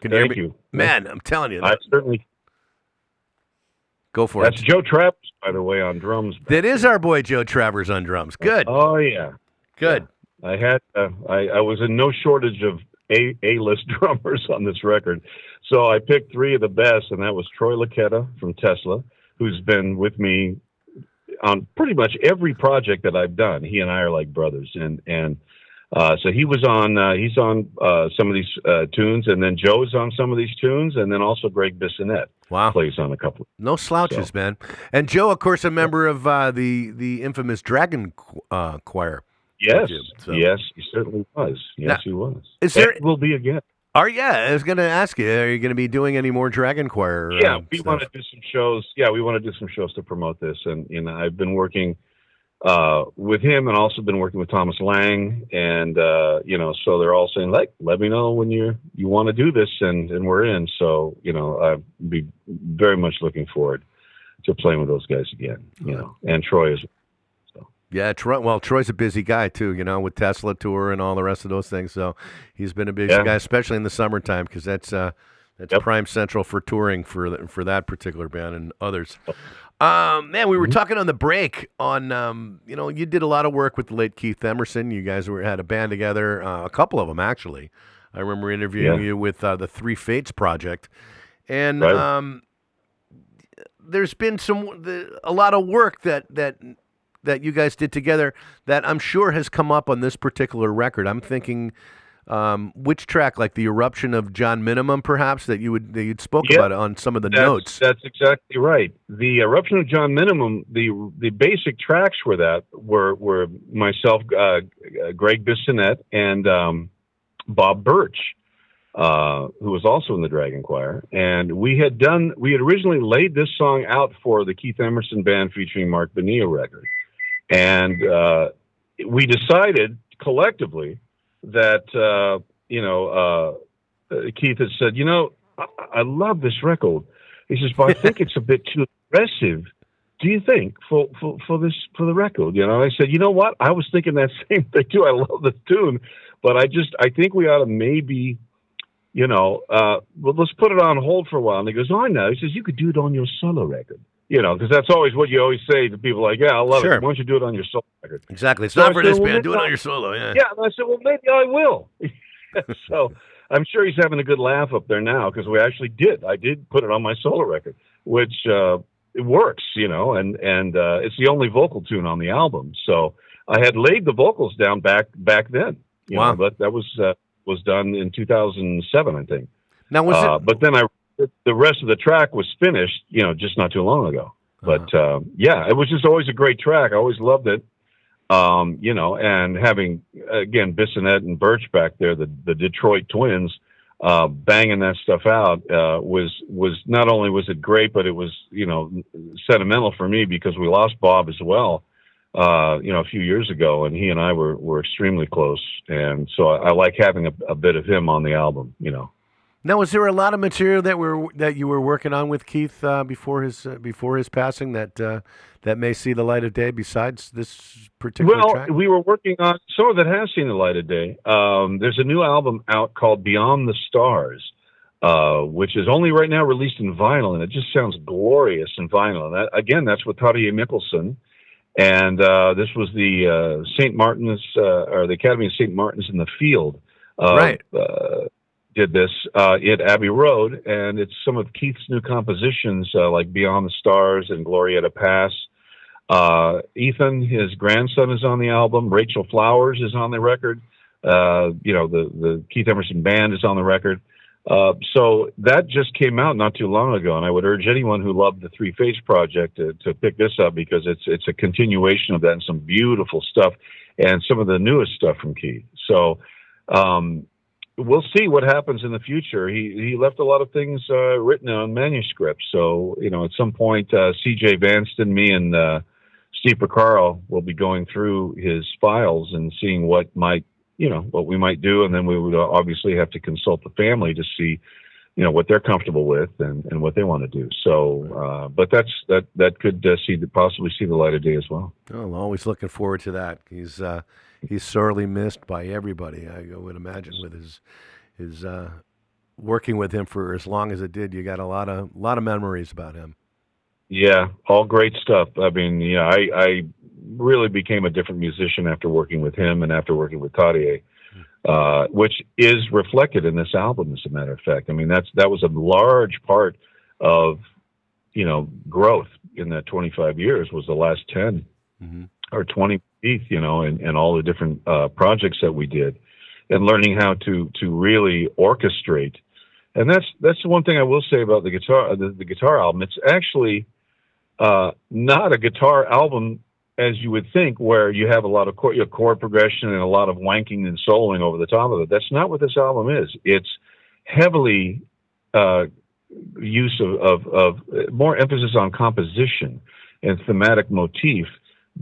Can Thank hear me? you. man. I'm telling you, I certainly. go for That's it. That's Joe Travers, by the way, on drums. That is our boy Joe Travers on drums. Good, Oh yeah, good. I had uh, I, I was in no shortage of a A list drummers on this record, so I picked three of the best, and that was Troy Luccketta from Tesla, who's been with me on pretty much every project that I've done. He and I are like brothers, and and uh, so he was on uh, he's on uh, some of these uh, tunes, and then Joe's on some of these tunes, and then also Gregg Bissonette Wow. plays on a couple. No slouches, So- man. And Joe, of course, a member of uh, the the infamous Dragon uh, Choir. Yes, so- yes, he certainly was. Yes, Now, he was. is there- And will be again. Are yeah? I was going to ask you. Are you going to be doing any more Dragon Choir? yeah, uh, we want to do some shows. Yeah, we want to do some shows to promote this, and you know, I've been working uh, with him, and also been working with Thomas Lang, and uh, you know, so they're all saying like, let me know when you you want to do this, and and we're in. So you know, I'd be very much looking forward to playing with those guys again. You know, and Troy is. Yeah, Troy. Well, Troy's a busy guy too, you know, with Tesla tour and all the rest of those things. So he's been a busy Yeah. guy, especially in the summertime, because that's uh, that's Yep. prime central for touring for th- for that particular band and others. Um, man, we were talking on the break on, um, you know, you did a lot of work with the late Keith Emerson. You guys were had a band together, uh, a couple of them actually. I remember interviewing Yeah. you with uh, the Three Fates project, and Right. um, there's been some the, a lot of work that that that you guys did together that I'm sure has come up on this particular record. I'm thinking um, which track, like the eruption of John Minimum, perhaps that you would that you'd spoke Yeah. about on some of the That's, notes. That's exactly right. The eruption of John Minimum, the the basic tracks for that were were myself, uh, Gregg Bissonette, and um, Bob Birch, uh, who was also in the Dragon Choir. And we had done, we had originally laid this song out for the Keith Emerson band featuring Marc Bonilla record, and uh, we decided collectively that uh, you know uh, uh, Keith had said, you know, I, I love this record. He says, but I think it's a bit too aggressive. Do you think for, for for this for the record? You know, I said, you know what? I was thinking that same thing too. I love the tune, but I just I think we ought to maybe, you know, uh, well, let's put it on hold for a while. And he goes, oh, I know. He says you could do it on your solo record. You know, because that's always what you always say to people. Like, yeah, I love Sure. it. Why don't you do it on your solo record? Exactly. It's So not I for said, this well, band. Do it on your solo. Yeah. Yeah, and I said, well, maybe I will. so I'm sure he's having a good laugh up there now because we actually did. I did put it on my solo record, which uh, it works, you know, and and uh, it's the only vocal tune on the album. So I had laid the vocals down back back then, you Wow. know, but that was uh, was done in 2007, I think. Now was Uh, it? but then I the rest of the track was finished, you know, just not too long ago. But Uh-huh. um, yeah, it was just always a great track. I always loved it. Um, you know, and having again Bissonette and Birch back there, the the Detroit twins, uh, banging that stuff out uh, was was not only was it great, but it was you know sentimental for me because we lost Bob as well. Uh, you know, a few years ago, and he and I were were extremely close, and so I, I like having a, a bit of him on the album. You know. Now, was there a lot of material that were that you were working on with Keith uh, before his uh, before his passing that uh, that may see the light of day besides this particular album? Well, track? we were working on some of it has seen the light of day. Um, there's a new album out called Beyond the Stars, uh, which is only right now released in vinyl, and it just sounds glorious in vinyl. And that, again, that's with Terje Mikkelsen. And uh, this was the uh, St. Martin's uh, or the Academy of St. Martin's in the Field. Uh, Right. Did this uh, at Abbey Road, and it's some of Keith's new compositions uh, like Beyond the Stars and Glorieta Pass. Uh, Ethan, his grandson, is on the album. Rachel Flowers is on the record. Uh, you know, the the Keith Emerson band is on the record. Uh, so that just came out not too long ago, and I would urge anyone who loved the Three Fates Project to, to pick this up because it's it's a continuation of that and some beautiful stuff and some of the newest stuff from Keith. So um, we'll see what happens in the future. He he left a lot of things uh, written on manuscripts. So you know, at some point, uh, C.J. Vanston, me, and uh, Steve Picaro will be going through his files and seeing what might you know what we might do, and then we would obviously have to consult the family to see you know what they're comfortable with and, and what they want to do. So, uh, but that's that that could uh, see the, possibly see the light of day as well. Oh, I'm always looking forward to that. He's uh, he's sorely missed by everybody. I would imagine with his his uh, working with him for as long as it did. You got a lot of lot of memories about him. Yeah, all great stuff. I mean, yeah, I, I really became a different musician after working with him and after working with Terje, uh, which is reflected in this album. As a matter of fact, I mean that's that was a large part of you know growth in that 25 years was the last 10 or 20 you know, and, and all the different uh, projects that we did, and learning how to to really orchestrate. And that's that's the one thing I will say about the guitar the, the guitar album. It's actually uh, not a guitar album as you would think, where you have a lot of chord, you know, chord progression and a lot of wanking and soloing over the top of it. That's not what this album is. It's heavily uh, use of, of, of more emphasis on composition and thematic motif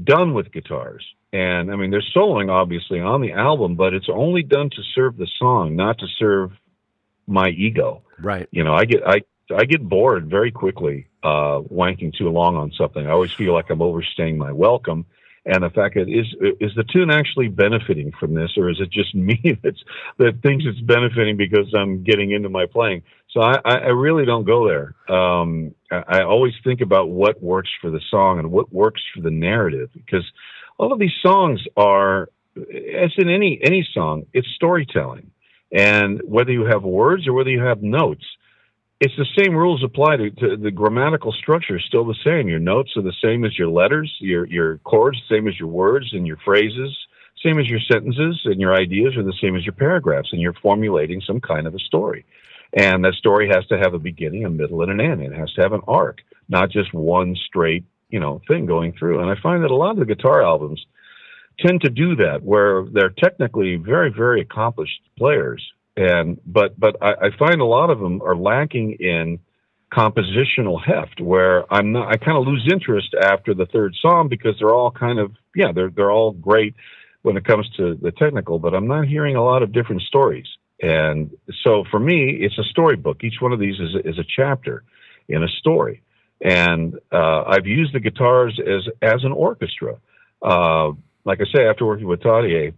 done with guitars. And I mean, there's soloing obviously on the album, but it's only done to serve the song, not to serve my ego. Right. You know, I get I I get bored very quickly uh, wanking too long on something. I always feel like I'm overstaying my welcome. And the fact that is is the tune actually benefiting from this, or is it just me that's that thinks it's benefiting because I'm getting into my playing? So I, I really don't go there. Um, I, I always think about what works for the song and what works for the narrative, because all of these songs are, as in any any song, it's storytelling. And whether you have words or whether you have notes, it's the same rules apply to, to the grammatical structure is still the same. Your notes are the same as your letters, your your chords, same as your words and your phrases, same as your sentences, and your ideas are the same as your paragraphs, and you're formulating some kind of a story. And that story has to have a beginning, a middle, and an end. It has to have an arc, not just one straight, you know, thing going through. And I find that a lot of the guitar albums tend to do that, where they're technically very, very accomplished players, and but but I, I find a lot of them are lacking in compositional heft where I'm not I kind of lose interest after the third song because they're all kind of yeah they're they're all great when it comes to the technical but I'm not hearing a lot of different stories. And so for me it's a storybook. Each one of these is is a chapter in a story. And uh, I've used the guitars as as an orchestra. Uh, like I say after working with Terje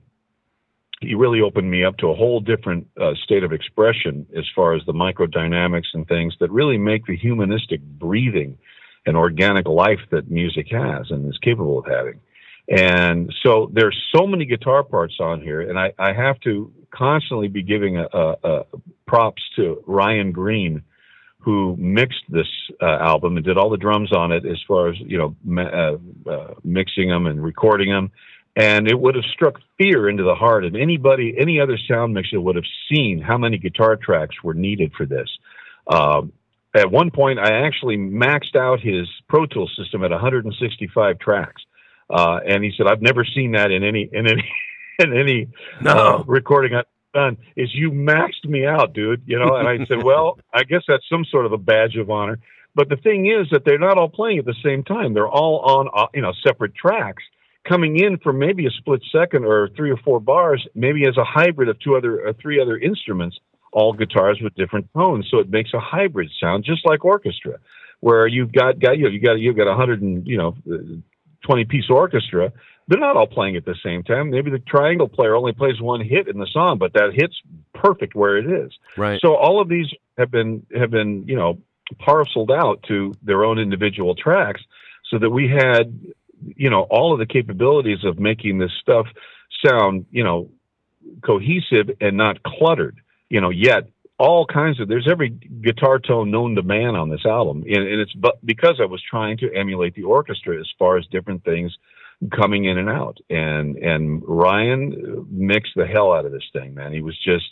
he really opened me up to a whole different uh, state of expression as far as the microdynamics and things that really make the humanistic breathing and organic life that music has and is capable of having. And so there's so many guitar parts on here, and I, I have to constantly be giving a, a, a props to Ryan Green, who mixed this uh, album and did all the drums on it, as far as you know, ma- uh, uh, mixing them and recording them and it would have struck fear into the heart of anybody, any other sound mixer would have seen how many guitar tracks were needed for this. Um, at one point, I actually maxed out his Pro Tools system at 165 tracks, uh, and he said, "I've never seen that in any in any in any uh, recording I've done. Is you maxed me out, dude? You know?" And I said, "Well, I guess that's some sort of a badge of honor." But the thing is that they're not all playing at the same time. They're all on, uh, you know, separate tracks coming in for maybe a split second or three or four bars, maybe as a hybrid of two other, uh, three other instruments, all guitars with different tones. So it makes a hybrid sound, just like orchestra, where you've got, got you, know, you got, you've got a hundred and, you know, uh, 20 piece orchestra. They're not all playing at the same time. Maybe the triangle player only plays one hit in the song, but that hit's perfect where it is. Right. So all of these have been, have been, you know, parceled out to their own individual tracks so that we had you know all of the capabilities of making this stuff sound you know cohesive and not cluttered you know yet all kinds of there's every guitar tone known to man on this album. And, and it's but because i was trying to emulate the orchestra as far as different things coming in and out. And and ryan mixed the hell out of this thing man. He was just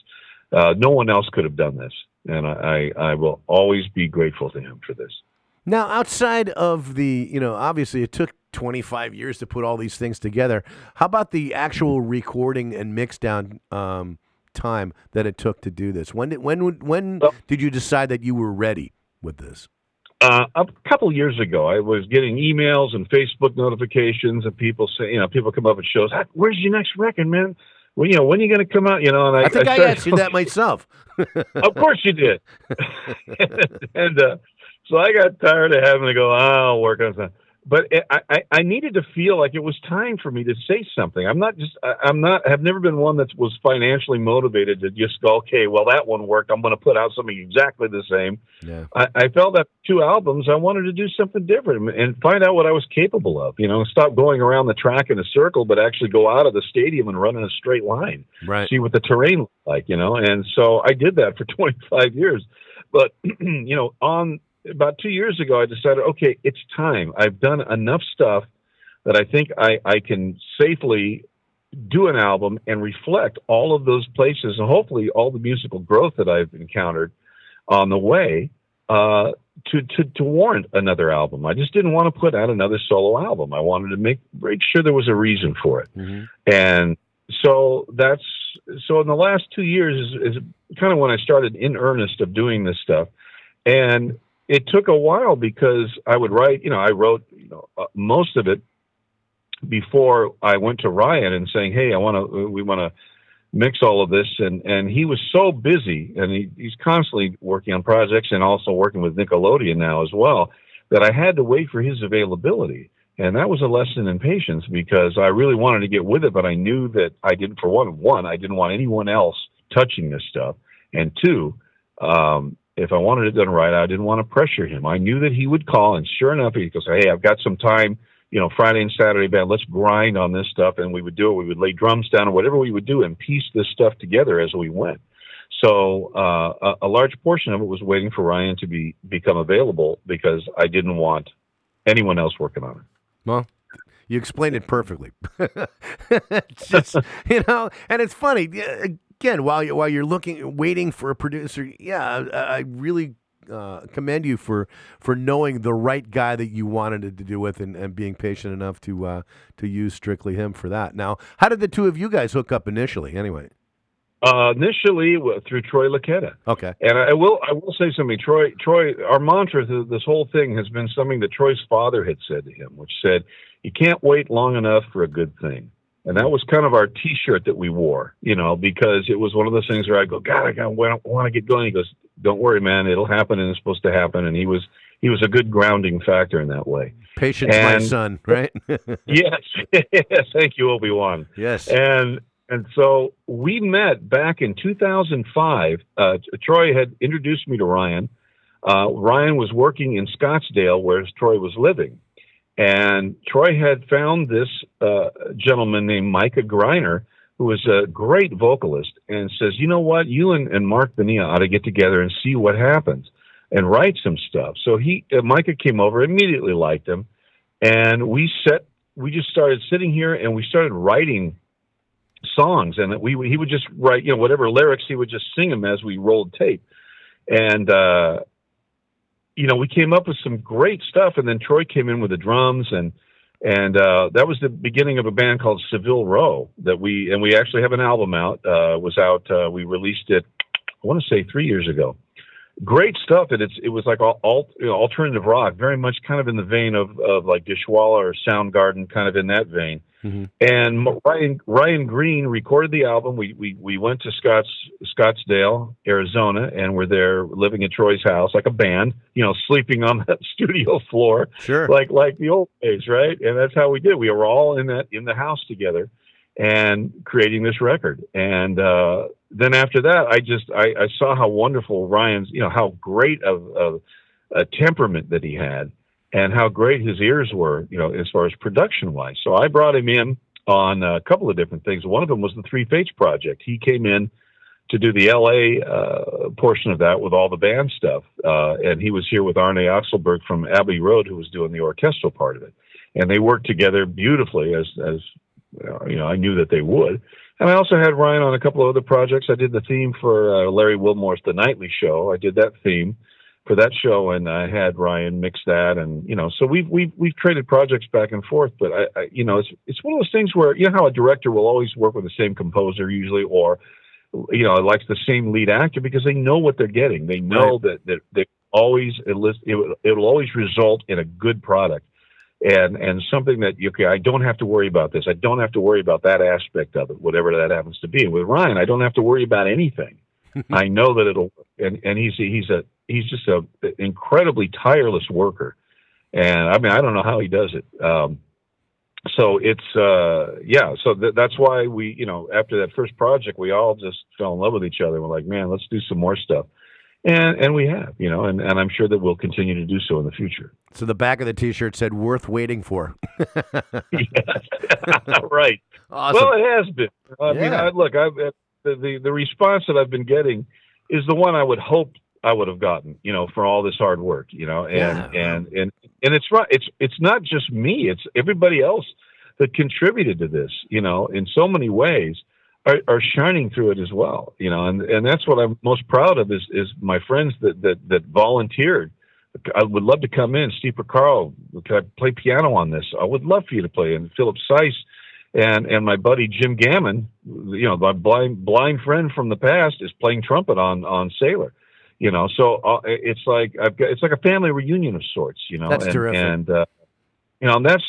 uh, no one else could have done this. And I, I i will always be grateful to him for this. Now, outside of the, you know, obviously it took 25 years to put all these things together. How about the actual recording and mix down um, time that it took to do this? When did when would- when did you decide that you were ready with this? uh, a couple years ago, I was getting emails and Facebook notifications of people saying, you know, people come up and shows, "Ah, "Where's your next record, man? well, you know, when are you going to come out? You know, and I, I think I, started- asked you that myself. of course you did. and uh, so I got tired of having to go, oh, I'll work on something. But it, I, I- needed to feel like it was time for me to say something. I'm not just, I- I'm not, have never been one that was financially motivated to just go, okay, well, that one worked. I'm going to put out something exactly the same. Yeah. I, I felt that two albums, I wanted to do something different and find out what I was capable of. You know, stop going around the track in a circle, but actually go out of the stadium and run in a straight line Right. see what the terrain looked like, you know. And so I did that for 25 years. But you know, on about two years ago, I decided, okay, it's time. I've done enough stuff that I think I, I can safely do an album and reflect all of those places and hopefully all the musical growth that I've encountered on the way uh, to, to to warrant another album. I just didn't want to put out another solo album. I wanted to make make sure there was a reason for it and so that's so in the last two years is, is kind of when I started in earnest of doing this stuff, and it took a while because I would write. You know, I wrote you know uh, most of it before I went to Ryan and saying, "Hey, I want to. We want to." mix all of this and and he was so busy and he, he's constantly working on projects and also working with Nickelodeon now as well that I had to wait for his availability and that was a lesson in patience because I really wanted to get with it but I knew that I didn't for one one I didn't want anyone else touching this stuff and two um if I wanted it done right I didn't want to pressure him I knew that he would call and sure enough he goes hey I've got some time you know, Friday and Saturday band, let's grind on this stuff. And we would do it. We would lay drums down or whatever we would do and piece this stuff together as we went. So uh, a, a large portion of it was waiting for Ryan to be become available because I didn't want anyone else working on it. Well, you explained it perfectly. just, you know, and it's funny. Again, while you while you're looking, waiting for a producer, yeah, I, I really uh, commend you for for knowing the right guy that you wanted to do with, and, and being patient enough to uh, to use strictly him for that. Now, how did the two of you guys hook up initially? Anyway, Uh, initially through Troy Luccketta. okay, And I will I will say something. Troy Troy our mantra to this whole thing has been something that Troy's father had said to him, which said, "You can't wait long enough for a good thing." And that was kind of our T-shirt that we wore, you know, because it was one of those things where I go, God, I want to get going. He goes, Don't worry, man, it'll happen, and it's supposed to happen. And he was he was a good grounding factor in that way. patience, my son, right? yes, yes, thank you, Obi Wan. yes, And and so we met back in 2005. Uh, Troy had introduced me to Ryan. Uh, Ryan was working in Scottsdale, where Troy was living, and Troy had found this uh, gentleman named Micah Greiner, who was a great vocalist, and says, "You know what? You and, and Marc Bonilla ought to get together and see what happens, and write some stuff." So he, uh, Micah, came over, immediately liked him, and we set. We just started sitting here, and we started writing songs and we he would just write you know whatever lyrics he would just sing them as we rolled tape and uh you know we came up with some great stuff and then Troy came in with the drums and and uh that was the beginning of a band called Seville Row that we and we actually have an album out uh was out uh we released it I want to say 3 years ago. Great stuff and it's it was like alt, you know, alternative rock very much kind of in the vein of of like Dishwalla or Soundgarden kind of in that vein and Ryan Ryan Green recorded the album. We we we went to Scotts Scottsdale, Arizona, and we're there living at Troy's house like a band, you know, sleeping on that studio floor, sure. like like the old days, right? And that's how we did. We were all in that in the house together, and creating this record. And uh, then after that, I just I, I saw how wonderful Ryan's, you know, how great of, of a temperament that he had and how great his ears were, you know, as far as production wise. So I brought him in on a couple of different things. One of them was the Three Fates project. He came in to do the LA uh, portion of that with all the band stuff, uh, and he was here with Arne Akselberg from Abbey Road, who was doing the orchestral part of it, and they worked together beautifully as as you know I knew that they would. And I also had Ryan on a couple of other projects. I did the theme for uh, Larry Wilmore's The Nightly Show. I did that theme for that show, and I had Ryan mix that, and you know, so we've we've we've traded projects back and forth. But I, I, you know, it's it's one of those things where you know how a director will always work with the same composer usually, or you know, likes the same lead actor because they know what they're getting. They know that that they always it, it will always result in a good product. and and something that okay, I don't have to worry about this. I don't have to worry about that aspect of it, whatever that happens to be. And with Ryan, I don't have to worry about anything. I know that it'll, and and he's he's a he's just a incredibly tireless worker, and I mean I don't know how he does it. Um, so it's uh yeah so th- that's why we you know after that first project we all just fell in love with each other. We're like man let's do some more stuff. And and we have you know and, and i'm sure that we'll continue to do so in the future. So the back of the T-shirt said "Worth waiting for." right. Awesome. well it has been. I mean I, look i the, the the response that i've been getting is the one i would hope i would have gotten you know for all this hard work you know and Yeah. and and and it's right it's it's not just me it's everybody else that contributed to this you know in so many ways are, are shining through it as well you know and and that's what i'm most proud of is is my friends that that that volunteered I would love to come in. Steve Carl, could I play piano on this? I would love for you to play. And Philip Seiss and and my buddy Jim Gammon, you know, my blind blind friend from the past, is playing trumpet on on Sailor. You know, so uh, it's like I've got it's like a family reunion of sorts. You know, That's and, terrific. and uh, you know, and that's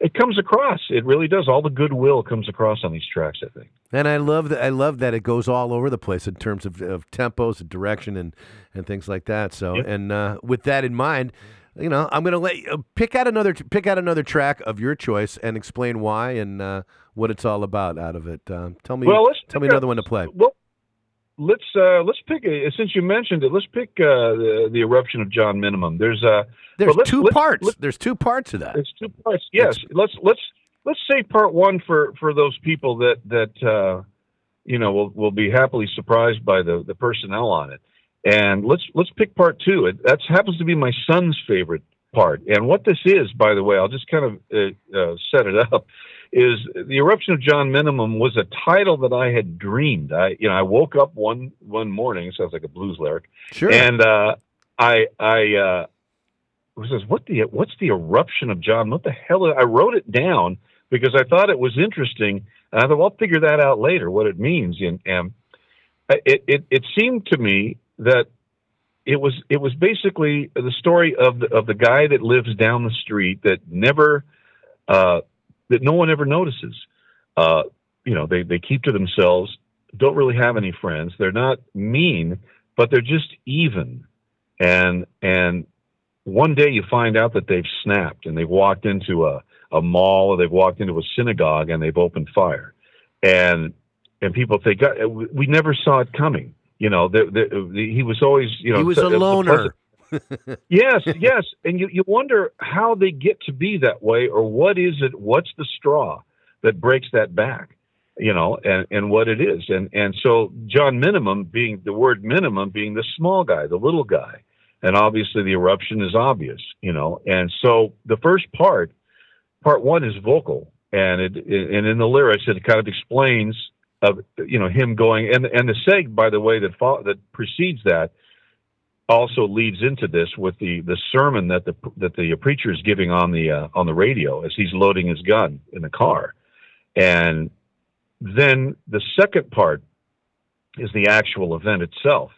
it comes across. It really does. All the goodwill comes across on these tracks. I think. And I love that. I love that it goes all over the place in terms of, of tempos and direction and, and things like that. So, Yep. and uh, with that in mind, you know, I'm gonna let you pick out another pick out another track of your choice and explain why and uh, what it's all about out of it. Um, tell me, Well, tell me another one to play. Well, let's uh, let's pick a, since you mentioned it. Let's pick uh, the, the eruption of John Minimum. There's uh, There's let's- 2 let's- parts. let's- There's two parts to that. There's two parts. Yes, let's let's let's say part one for for those people that that uh, you know will will be happily surprised by the the personnel on it, and let's let's pick part two. It that happens to be my son's favorite part. And what this is, by the way, I'll just kind of uh, uh, set it up. Is the eruption of John Minimum was a title that I had dreamed. I you know I woke up one one morning. Sounds like a blues lyric. Sure. And uh, I I uh, was says what the what's the eruption of John? What the hell? I wrote it down because I thought it was interesting, and I thought well, I'll figure that out later what it means. And, and it, it it seemed to me that it was it was basically the story of the of the guy that lives down the street that never uh, that no one ever notices. Uh, you know, they they keep to themselves, don't really have any friends. They're not mean, but they're just even. And and one day you find out that they've snapped and they've walked into a a mall or they've walked into a synagogue and they've opened fire. And and people think we we never saw it coming. You know, the, the, the, he was always you know he was a the loner. Yes, yes, and you you wonder how they get to be that way, or what is it? What's the straw that breaks that back? You know, and and what it is, and and so John Minimum being the word minimum being the small guy, the little guy, and obviously the eruption is obvious. You know, and so the first part, part one is vocal, and it and in the lyrics it kind of explains of you know him going and and the seg by the way that fo- that precedes that also leads into this with the the sermon that the that the preacher is giving on the uh, on the radio as he's loading his gun in the car, and then the second part is the actual event itself,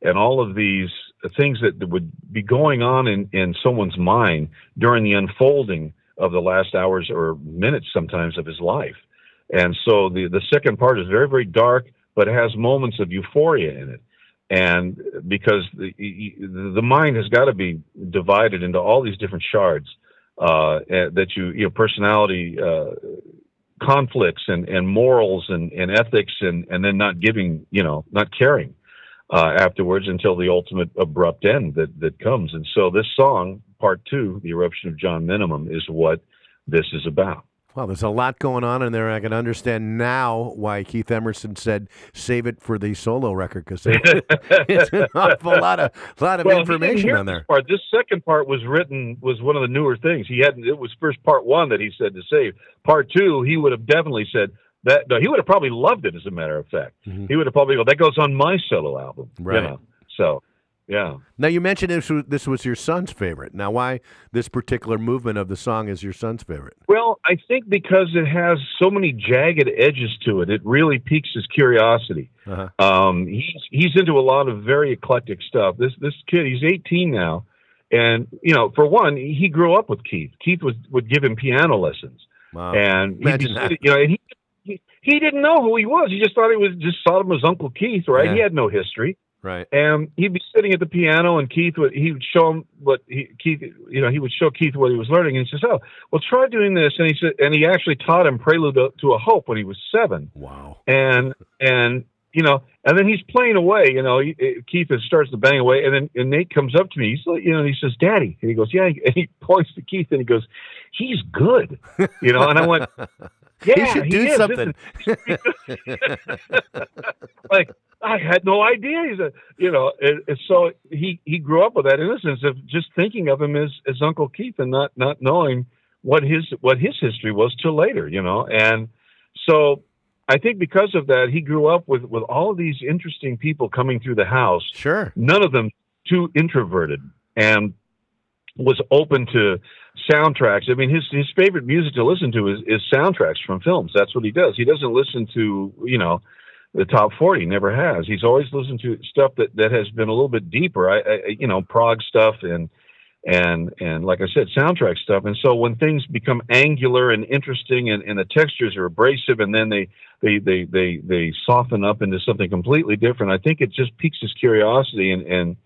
and all of these things that would be going on in in someone's mind during the unfolding of the last hours or minutes sometimes of his life, and so the the second part is very very dark, but has moments of euphoria in it and because the the mind has got to be divided into all these different shards uh, that you you know personality uh, conflicts and, and morals and, and ethics and, and then not giving you know not caring uh, afterwards until the ultimate abrupt end that that comes and so this song part two the eruption of John Minimum is what this is about. Well, there's a lot going on in there. I can understand now why Keith Emerson said save it for the solo record because it's an awful lot of lot of Well, information on this there. Part. This second part was written was one of the newer things. He hadn't. It was first part one that he said to save. Part two, he would have definitely said that. No, he would have probably loved it. As a matter of fact, he would have probably go. That goes on my solo album. you Mm-hmm. Right. know. So, yeah. Now you mentioned this was, this was your son's favorite. Now, why this particular movement of the song is your son's favorite? Well, I think because it has so many jagged edges to it, it really piques his curiosity. Uh-huh. Um, he's he's into a lot of very eclectic stuff. This this kid, he's 18 now, and you know, for one, he grew up with Keith. Keith was would give him piano lessons, Wow. and Imagine that. you know, and he, he he didn't know who he was. He just thought he was just saw him as Uncle Keith, right? Yeah. He had no history. Right. And he'd be sitting at the piano, and Keith would he would show him what he Keith you know he would show Keith what he was learning, and he says, "Oh, well, try doing this." And he said, and he actually taught him Prelude to, to a Hope when he was seven. Wow. And and you know, and then he's playing away. You know, he, Keith starts to bang away, and then and Nate comes up to me. He's like, you know, and he says, "Daddy," and he goes, "Yeah," and he points to Keith, and he goes, "He's good," you know, and I went. Yeah, he should do. This something. like I had no idea. He's a, you know, and, and so he he grew up with that innocence of just thinking of him as as Uncle Keith and not not knowing what his what his history was till later, you know. And so I think because of that, he grew up with with all of these interesting people coming through the house. Sure. None of them too introverted and was open to soundtracks. I mean, his his favorite music to listen to is, is soundtracks from films. That's what he does. He doesn't listen to you know the top forty. Never has. He's always listened to stuff that that has been a little bit deeper. I, I you know prog stuff and and and like I said, soundtrack stuff. And so when things become angular and interesting, and, and the textures are abrasive, and then they they they they they soften up into something completely different, I think it just piques his curiosity. And and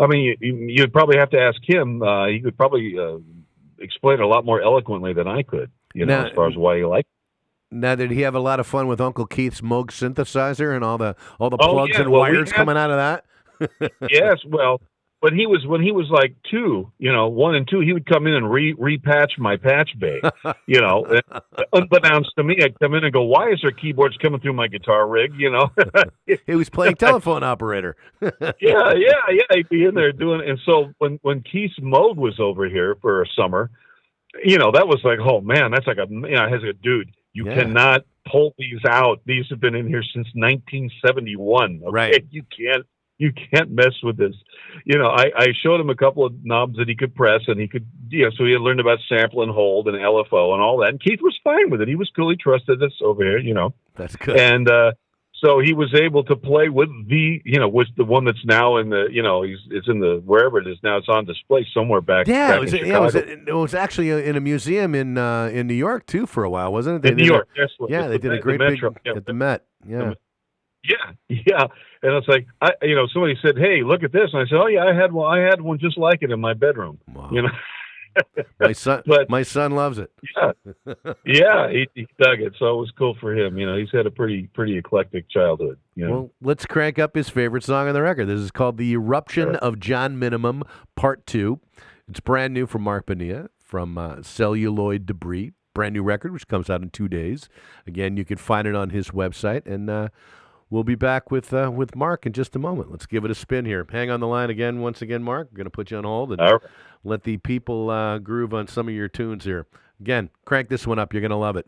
I mean, you, you- you'd probably have to ask him. Uh, he could probably uh, explain it a lot more eloquently than I could. You know, Now- as far as why he liked. Now, did he have a lot of fun with Uncle Keith's Moog synthesizer and all the all the Oh, plugs yeah, and well, wires had- coming out of that? yes, well, when he was when he was like two, you know, one and two, he would come in and re repatch my patch bay. You know, unbeknownst to me, I'd come in and go, "Why is there keyboards coming through my guitar rig?" You know. He was playing telephone operator. yeah, yeah, yeah. He'd be in there doing. And so when when Keith's Moog was over here for a summer, you know, that was like, oh man, that's like a you know, I a dude, you Yeah. cannot pull these out. These have been in here since 1971. Okay? Right. You can't you can't mess with this. You know, I, I showed him a couple of knobs that he could press, and he could, you know, so he had learned about sample and hold and LFO and all that. And Keith was fine with it. He was cool. He trusted us over here, you know That's good. and uh so he was able to play with the you know with the one that's now in the you know he's it's in the wherever it is now it's on display somewhere back yeah, back it was, in yeah, it was, it was actually in a museum in uh, in New York too for a while, wasn't it? They in New did a- York yeah, they the did a Met- the great big Metro, yeah. at the Met. Yeah, yeah yeah and it's like I you know somebody said hey look at this and I said oh yeah I had one I had one just like it in my bedroom Wow. you know my son, But- my son loves it. yeah yeah he, he dug it so it was cool for him you know he's had a pretty pretty eclectic childhood you know Well, let's crank up his favorite song on the record. This is called "The Eruption Sure. of John Minimum" Part Two. It's brand new from Marc Bonilla from uh, Celluloid Debris. Brand new record, which comes out in two days. Again, you can find it on his website, and uh, we'll be back with uh, with Marc in just a moment. Let's give it a spin here. Hang on the line again, once again, Marc. I'm going to put you on hold and right. let the people uh, groove on some of your tunes here. Again, crank this one up. You're going to love it.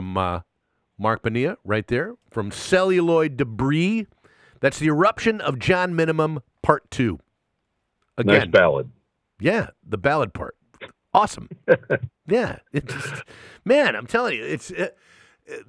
From uh, Marc Bonilla, right there, from Celluloid Debris. That's the eruption of John Minimum, Part Two. Nice ballad. Yeah, the ballad part. Awesome. yeah, it just, man, I'm telling you, it's uh, uh,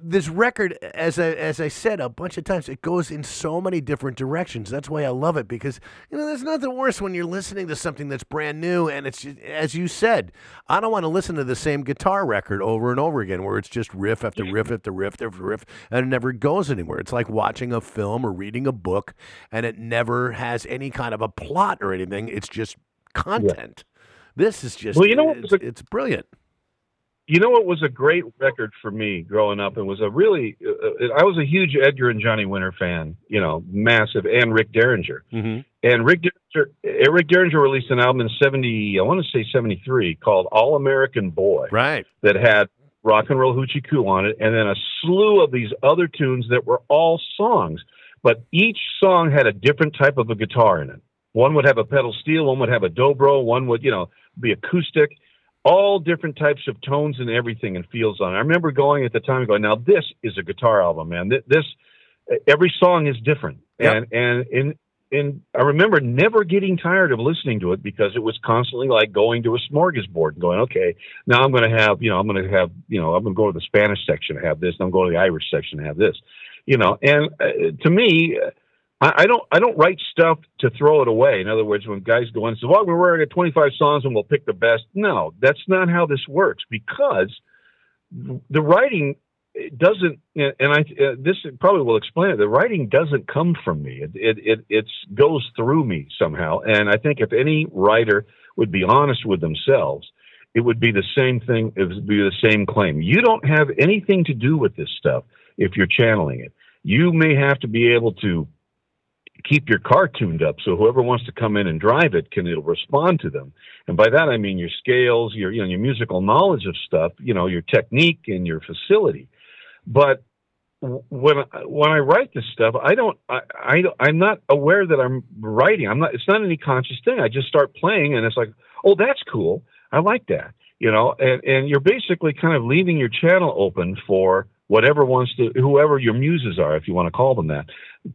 this record. As I as I said a bunch of times, it goes in so many different directions. That's why I love it because you know there's nothing worse when you're listening to something that's brand new and it's as you said. I don't want to listen to the same guitar record over and over again where it's just riff after riff after riff after riff and it never goes anywhere. It's like watching a film or reading a book and it never has any kind of a plot or anything. It's just content. This is just Well, you know it's, it's brilliant. You know what was a great record for me growing up and was a really uh, I was a huge Edgar and Johnny Winter fan, you know, massive and Rick Derringer. Mm-hmm. And Rick Derringer, uh, Rick Derringer released an album in 70 I want to say 73 called All American Boy. Right. That had Rock and Roll Hoochie Coo on it and then a slew of these other tunes that were all songs, but each song had a different type of a guitar in it. One would have a pedal steel, one would have a dobro, one would, you know, be acoustic all different types of tones and everything and feels on it. I remember going at the time and going, now this is a guitar album, man. Th- This every song is different, and and in and I remember never getting tired of listening to it because it was constantly like going to a smorgasbord and going, okay, now I'm going to have, you know, I'm going to have, you know, I'm going to go to the Spanish section and have this, and I'm going to the Irish section and have this, you know, and uh, to me. uh, I I don't. I don't write stuff to throw it away. In other words, when guys go in and say, "Well, we're wearing 25 songs and we'll pick the best," no, that's not how this works. Because the writing doesn't, and I uh, this probably will explain it. The writing doesn't come from me. It it it it's goes through me somehow. And I think if any writer would be honest with themselves, it would be the same thing. It would be the same claim. You don't have anything to do with this stuff if you're channeling it. You may have to be able to keep your car tuned up so whoever wants to come in and drive it can it'll respond to them. And by that i mean your scales your you know your musical knowledge of stuff you know your technique and your facility. But when when i write this stuff i don't i, I i'm not aware that i'm writing. I'm not it's not any conscious thing. I just start playing and it's like oh that's cool. I like that you know and and you're basically kind of leaving your channel open for whatever wants to whoever your muses are if you want to call them that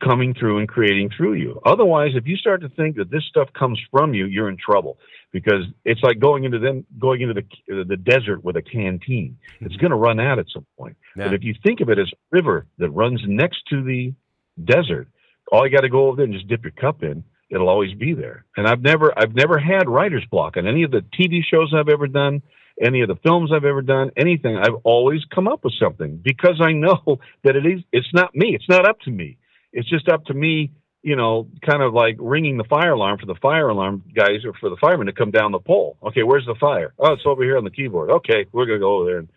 coming through and creating through you. Otherwise if you start to think that this stuff comes from you you're in trouble because it's like going into them going into the the desert with a canteen. Mm-hmm. It's going to run out at some point. But if you think of it as a river that runs next to the desert all you got to go over there and just dip your cup in it'll always be there. And i've never i've never had writer's block on any of the tv shows i've ever done any of the films I've ever done, anything, I've always come up with something because I know that it is it's not me. It's not up to me. It's just up to me, you know, kind of like ringing the fire alarm for the fire alarm guys or for the firemen to come down the pole. Okay, where's the fire? Oh, it's over here on the keyboard. Okay, we're going to go over there and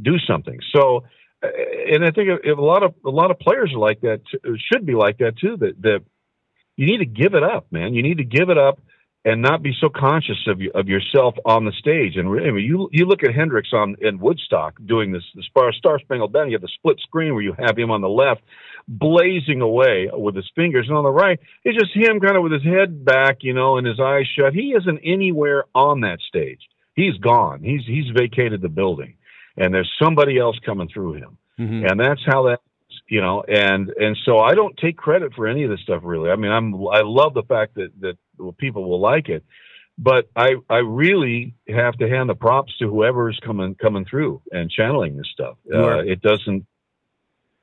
do something. So uh, and I think a lot of a lot of players are like that should be like that too that that you need to give it up, man. You need to give it up and not be so conscious of you, of yourself on the stage. And really, I mean, you you look at Hendrix on in Woodstock doing this the Star Star Spangled Banner. You have the split screen where you have him on the left blazing away with his fingers, and on the right, it's just him kind of with his head back, you know, and his eyes shut. He isn't anywhere on that stage. He's gone. He's he's vacated the building, and there's somebody else coming through him mm-hmm. and that's how that you know and and so i don't take credit for any of this stuff really i mean i'm i love the fact that that people will like it. But i i really have to hand the props to whoever's coming coming through and channeling this stuff. Uh, it doesn't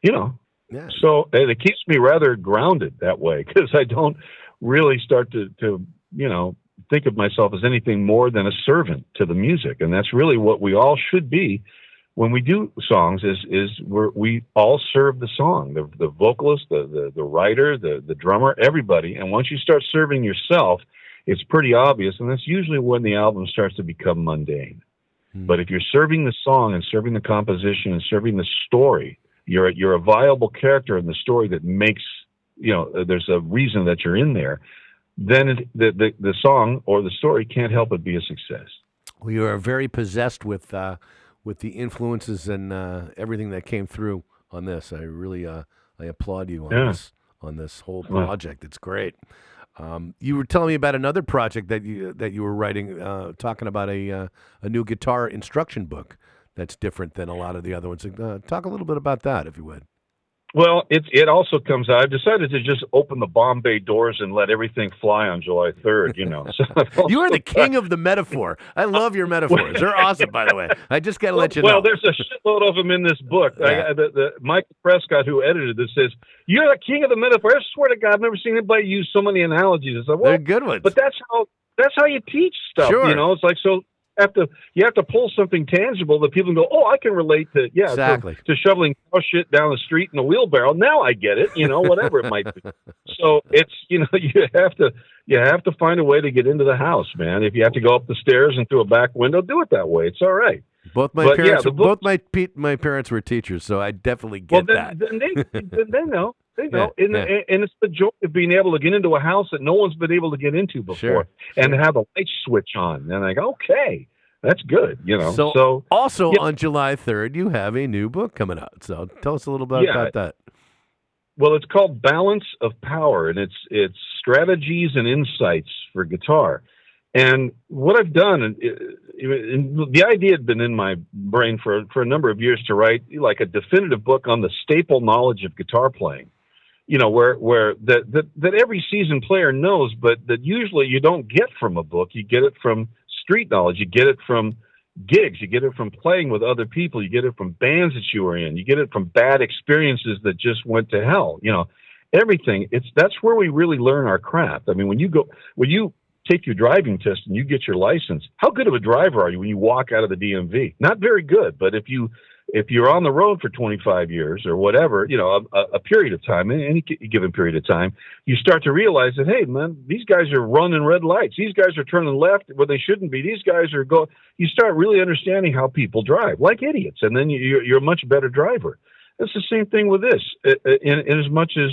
you know. Yeah. so it keeps me rather grounded that way because i don't really start to to you know think of myself as anything more than a servant to the music. And that's really what we all should be when we do songs is is we're, we all serve the song. The the vocalist the, the the writer the the drummer everybody. And once you start serving yourself it's pretty obvious. And that's usually when the album starts to become mundane. But if you're serving the song and serving the composition and serving the story you're you're a viable character in the story that makes you know there's a reason that you're in there then it, the, the the song or the story can't help but be a success. Well, you are very possessed with uh, with the influences and uh, everything that came through on this. I really uh, I applaud you on Yeah. this on this whole project. It's great. Um, you were telling me about another project that you that you were writing, uh, talking about a uh, a new guitar instruction book that's different than a lot of the other ones. Uh, talk a little bit about that, if you would. Well, it it also comes out. I've decided to just open the bomb bay doors and let everything fly on July third. You know, so You are the king of the metaphor. I love your metaphors. They're awesome, by the way. I just got to let you know. well, there's a shitload of them in this book. Yeah. I, the, the, Michael Prescott, who edited this, says, "You're the king of the metaphor." I swear to God, I've never seen anybody use so many analogies. I said, well, They're good ones. but that's how that's how you teach stuff. Sure. You know, it's like so. Have to you have to pull something tangible that people can go, oh, I can relate to yeah, to- Exactly. to, shoveling cow shit down the street in a wheelbarrow. Now I get it. You know, whatever it might be. So it's you know you have to you have to find a way to get into the house, man. If you have to go up the stairs and through a back window, do it that way. It's all right. both my but, yeah, parents, the both my my parents were teachers, so I definitely Well, get then, that. then they then they know. They know, Yeah, and, yeah. and it's the joy of being able to get into a house that no one's been able to get into before, Sure, and have a light switch on, and like, okay, that's good, you know. So, So, also yeah. on July 3rd, you have a new book coming out. So tell us a little bit about that. well, it's called Balance of Power, and it's it's strategies and insights for guitar. And what I've done, and, uh, and the idea had been in my brain for for a number of years to write like a definitive book on the staple knowledge of guitar playing. You know, where where that that that every seasoned player knows, but that usually you don't get from a book. You get it from street knowledge. You get it from gigs. You get it from playing with other people. You get it from bands that you were in. You get it from bad experiences that just went to hell. You know, everything. It's that's where we really learn our craft. I mean, when you go when you take your driving test and you get your license, how good of a driver are you when you walk out of the DMV? Not very good. But if you if you're on the road for 25 years or whatever, you know, a, a period of time, any given period of time, you start to realize that, hey, man, these guys are running red lights. These guys are turning left where they shouldn't be. These guys are going. You start really understanding how people drive, like idiots, and then you- you're, you're a much better driver. It's the same thing with this. In, in as much as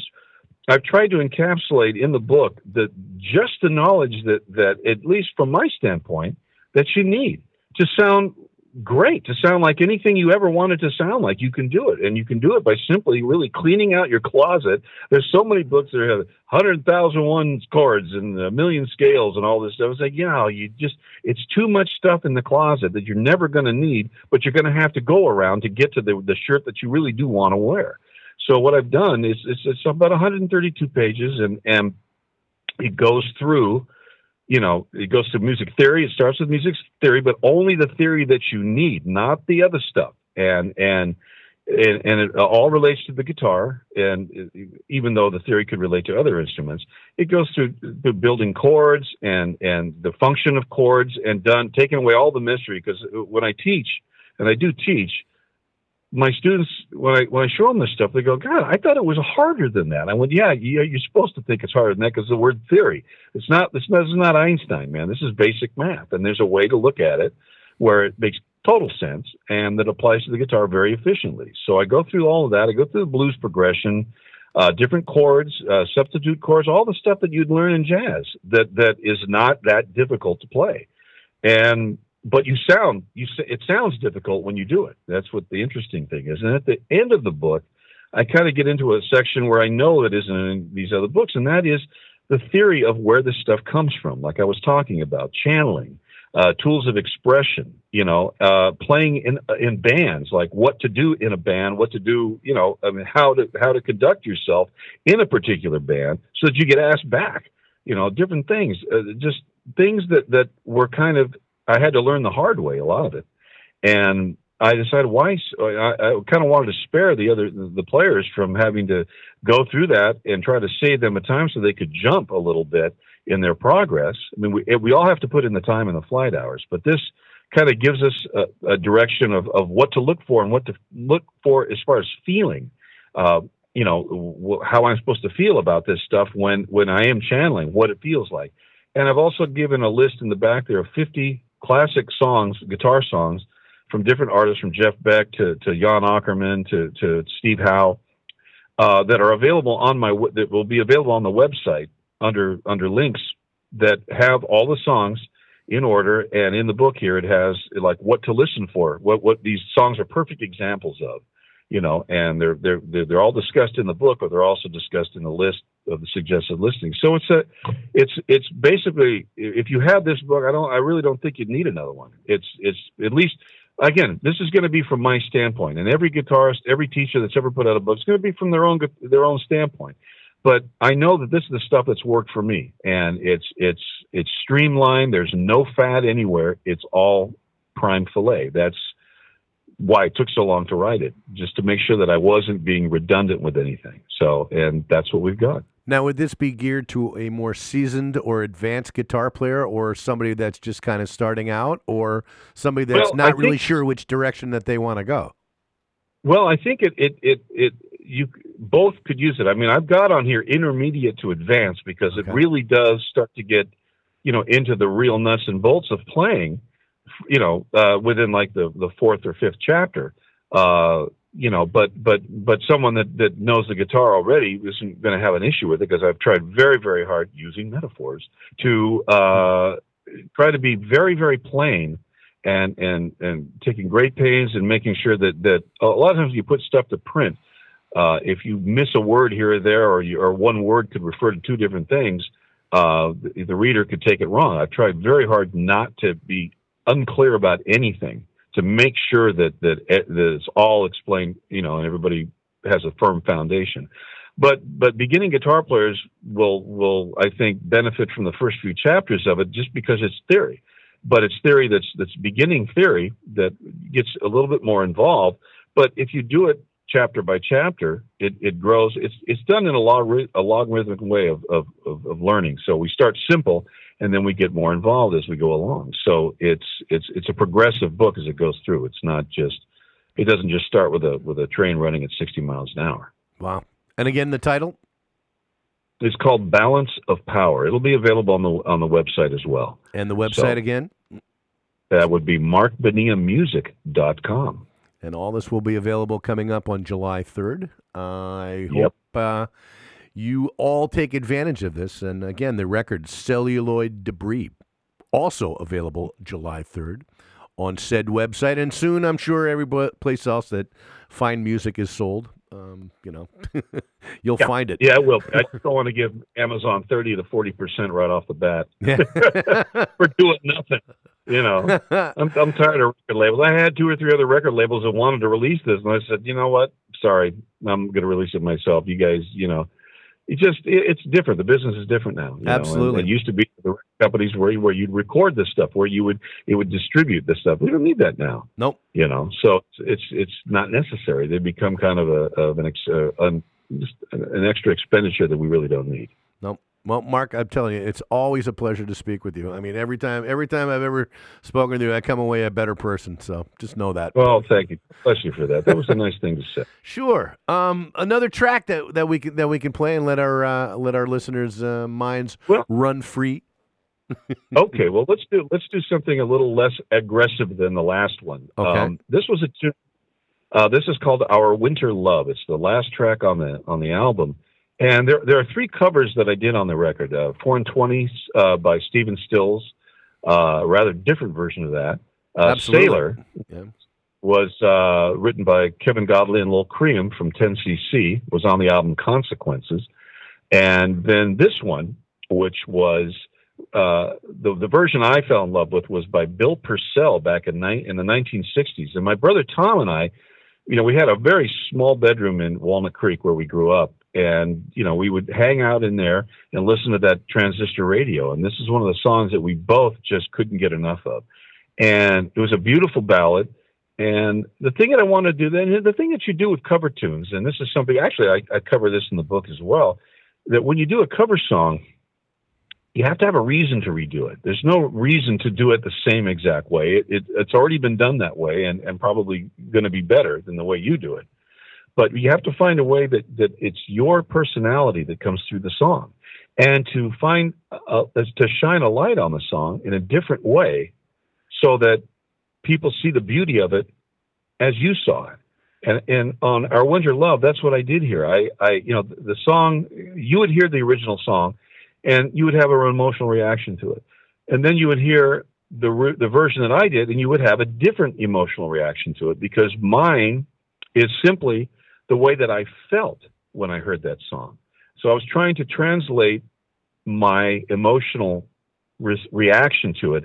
I've tried to encapsulate in the book that just the knowledge that that at least from my standpoint that you need to sound great, to sound like anything you ever wanted to sound like. You can do it, and you can do it by simply really cleaning out your closet. There's so many books that have hundred thousand one chords and a million scales and all this stuff. It's like, yeah, you just it's too much stuff in the closet that you're never going to need, but you're going to have to go around to get to the the shirt that you really do want to wear. So what I've done is it's, it's about 132 pages, and and it goes through, you know, it goes to music theory. It starts with music theory, but only the theory that you need, not the other stuff. And and and, and it all relates to the guitar. And even though the theory could relate to other instruments, it goes through the building chords and and the function of chords, and done taking away all the mystery. Because when I teach, and I do teach, my students when I when I show them this stuff, they go, "God, I thought it was harder than that." I went, "Yeah, yeah you're supposed to think it's harder than that because the word theory. It's not. This is not Einstein, man. This is basic math, and there's a way to look at it where it makes total sense and that applies to the guitar very efficiently. So I go through all of that. I go through the blues progression, uh, different chords, uh, substitute chords, all the stuff that you'd learn in jazz that that is not that difficult to play, and but you sound you it sounds difficult when you do it. That's what the interesting thing is. And at the end of the book, I kind of get into a section where I know it isn't in these other books, and that is the theory of where this stuff comes from. Like I was talking about, channeling, uh, tools of expression. You know, uh, playing in in bands, like what to do in a band, what to do. You know, I mean, how to how to conduct yourself in a particular band so that you get asked back. You know, different things, uh, just things that that were kind of I had to learn the hard way, a lot of it, and I decided why I kind of wanted to spare the other the players from having to go through that and try to save them a time so they could jump a little bit in their progress. I mean, we we all have to put in the time and the flight hours, but this kind of gives us a, a direction of of what to look for and what to look for as far as feeling. Uh, you know how I'm supposed to feel about this stuff when when I am channeling, what it feels like. And I've also given a list in the back there of 50 classic songs, guitar songs from different artists, from Jeff Beck to, to Jan Akkerman to, to Steve Howe, uh, that are available on my that will be available on the website under under links that have all the songs in order. And in the book here, it has like what to listen for, what what these songs are perfect examples of, you know, and they're they're they're, they're all discussed in the book, but they're also discussed in the list of the suggested listings. So it's a it's it's basically if you have this book, I don't I really don't think you'd need another one. It's it's at least again, this is going to be from my standpoint, and every guitarist, every teacher that's ever put out a book is going to be from their own their own standpoint. But I know that this is the stuff that's worked for me, and it's it's it's streamlined. There's no fat anywhere. It's all prime fillet. That's why it took so long to write it, just to make sure that I wasn't being redundant with anything. So, and that's what we've got. Now, would this be geared to a more seasoned or advanced guitar player, or somebody that's just kind of starting out, or somebody that's Well, not I really sure which direction that they want to go? Well, I think it it it it you both could use it. I mean, I've got on here intermediate to advanced because Okay. it really does start to get you know into the real nuts and bolts of playing. You know, uh, within like the the fourth or fifth chapter. Uh, you know, but but but someone that that knows the guitar already isn't going to have an issue with it because I've tried very very hard using metaphors to uh, try to be very very plain and and and taking great pains and making sure that that a lot of times you put stuff to print. Uh, if you miss a word here or there, or you, or one word could refer to two different things, uh, the, the reader could take it wrong. I've tried very hard not to be unclear about anything to make sure that that, it, that it's all explained, you know, and everybody has a firm foundation. But but beginning guitar players will will I think benefit from the first few chapters of it just because it's theory but it's theory that's that's beginning theory that gets a little bit more involved. But if you do it chapter by chapter, it, it grows. It's it's done in a, log, a logarithmic way of, of, of, of learning. So we start simple and then we get more involved as we go along. So it's it's it's a progressive book as it goes through. It's not just it doesn't just start with a with a train running at 60 miles an hour. Wow. And again, the title? It's called Balance of Power. It'll be available on the on the website as well. And the website So- again? That would be marcbonillamusic.com. And all this will be available coming up on July 3rd. I Yep. hope uh, you all take advantage of this. And again, the record Celluloid Debris, also available July 3rd on said website. And soon, I'm sure every place else that fine music is sold, um, you know, you'll Yeah. find it. Yeah, it will. I just don't want to give Amazon thirty to forty percent right off the bat for doing nothing. You know, I'm I'm tired of record labels. I had two or three other record labels that wanted to release this, and I said, you know what? Sorry, I'm going to release it myself. You guys, you know, it just it, it's different. The business is different now. you know, and Absolutely. it used to be the companies where where you'd record this stuff, where you would it would distribute this stuff. We don't need that now. Nope. You know, so it's it's, it's not necessary. They become kind of a of an ex, uh, un, an extra expenditure that we really don't need. Nope. Well, Marc, I'm telling you, it's always a pleasure to speak with you. I mean, every time, every time I've ever spoken to you, I come away a better person. So just know that. Well, thank you, bless you for that. That was a nice thing to say. Sure. Um, another track that, that we can that we can play and let our uh, let our listeners' uh, minds run free. Okay, well let's do let's do something a little less aggressive than the last one. Okay. this was a. Uh, this is called "Our Winter Love." It's the last track on the on the album, and there there are three covers that I did on the record. Uh, Four and Twenties uh, by Stephen Stills, uh, a rather different version of that. Uh, Sailor Yeah. was uh, written by Kevin Godley and Lol Creme from 10cc. Was on the album Consequences, and then this one, which was uh, the the version I fell in love with, was by Bill Pursell back in ni- in the 1960s. And my brother Tom and I, you know, we had a very small bedroom in Walnut Creek where we grew up. And, you know, we would hang out in there and listen to that transistor radio. And this is one of the songs that we both just couldn't get enough of. And it was a beautiful ballad. And the thing that I want to do then, the thing that you do with cover tunes, and this is something actually I, I cover this in the book as well, that when you do a cover song, you have to have a reason to redo it. There's no reason to do it the same exact way. It, it, it's already been done that way, and, and probably going to be better than the way you do it. But you have to find a way that, that it's your personality that comes through the song, and to find uh, to shine a light on the song in a different way, so that people see the beauty of it as you saw it. And, and on our Winter Love, that's what I did here. I, I, you know, the song you would hear the original song, and you would have an emotional reaction to it, and then you would hear the the version that I did, and you would have a different emotional reaction to it because mine is simply the way that I felt when I heard that song. So I was trying to translate my emotional re- reaction to it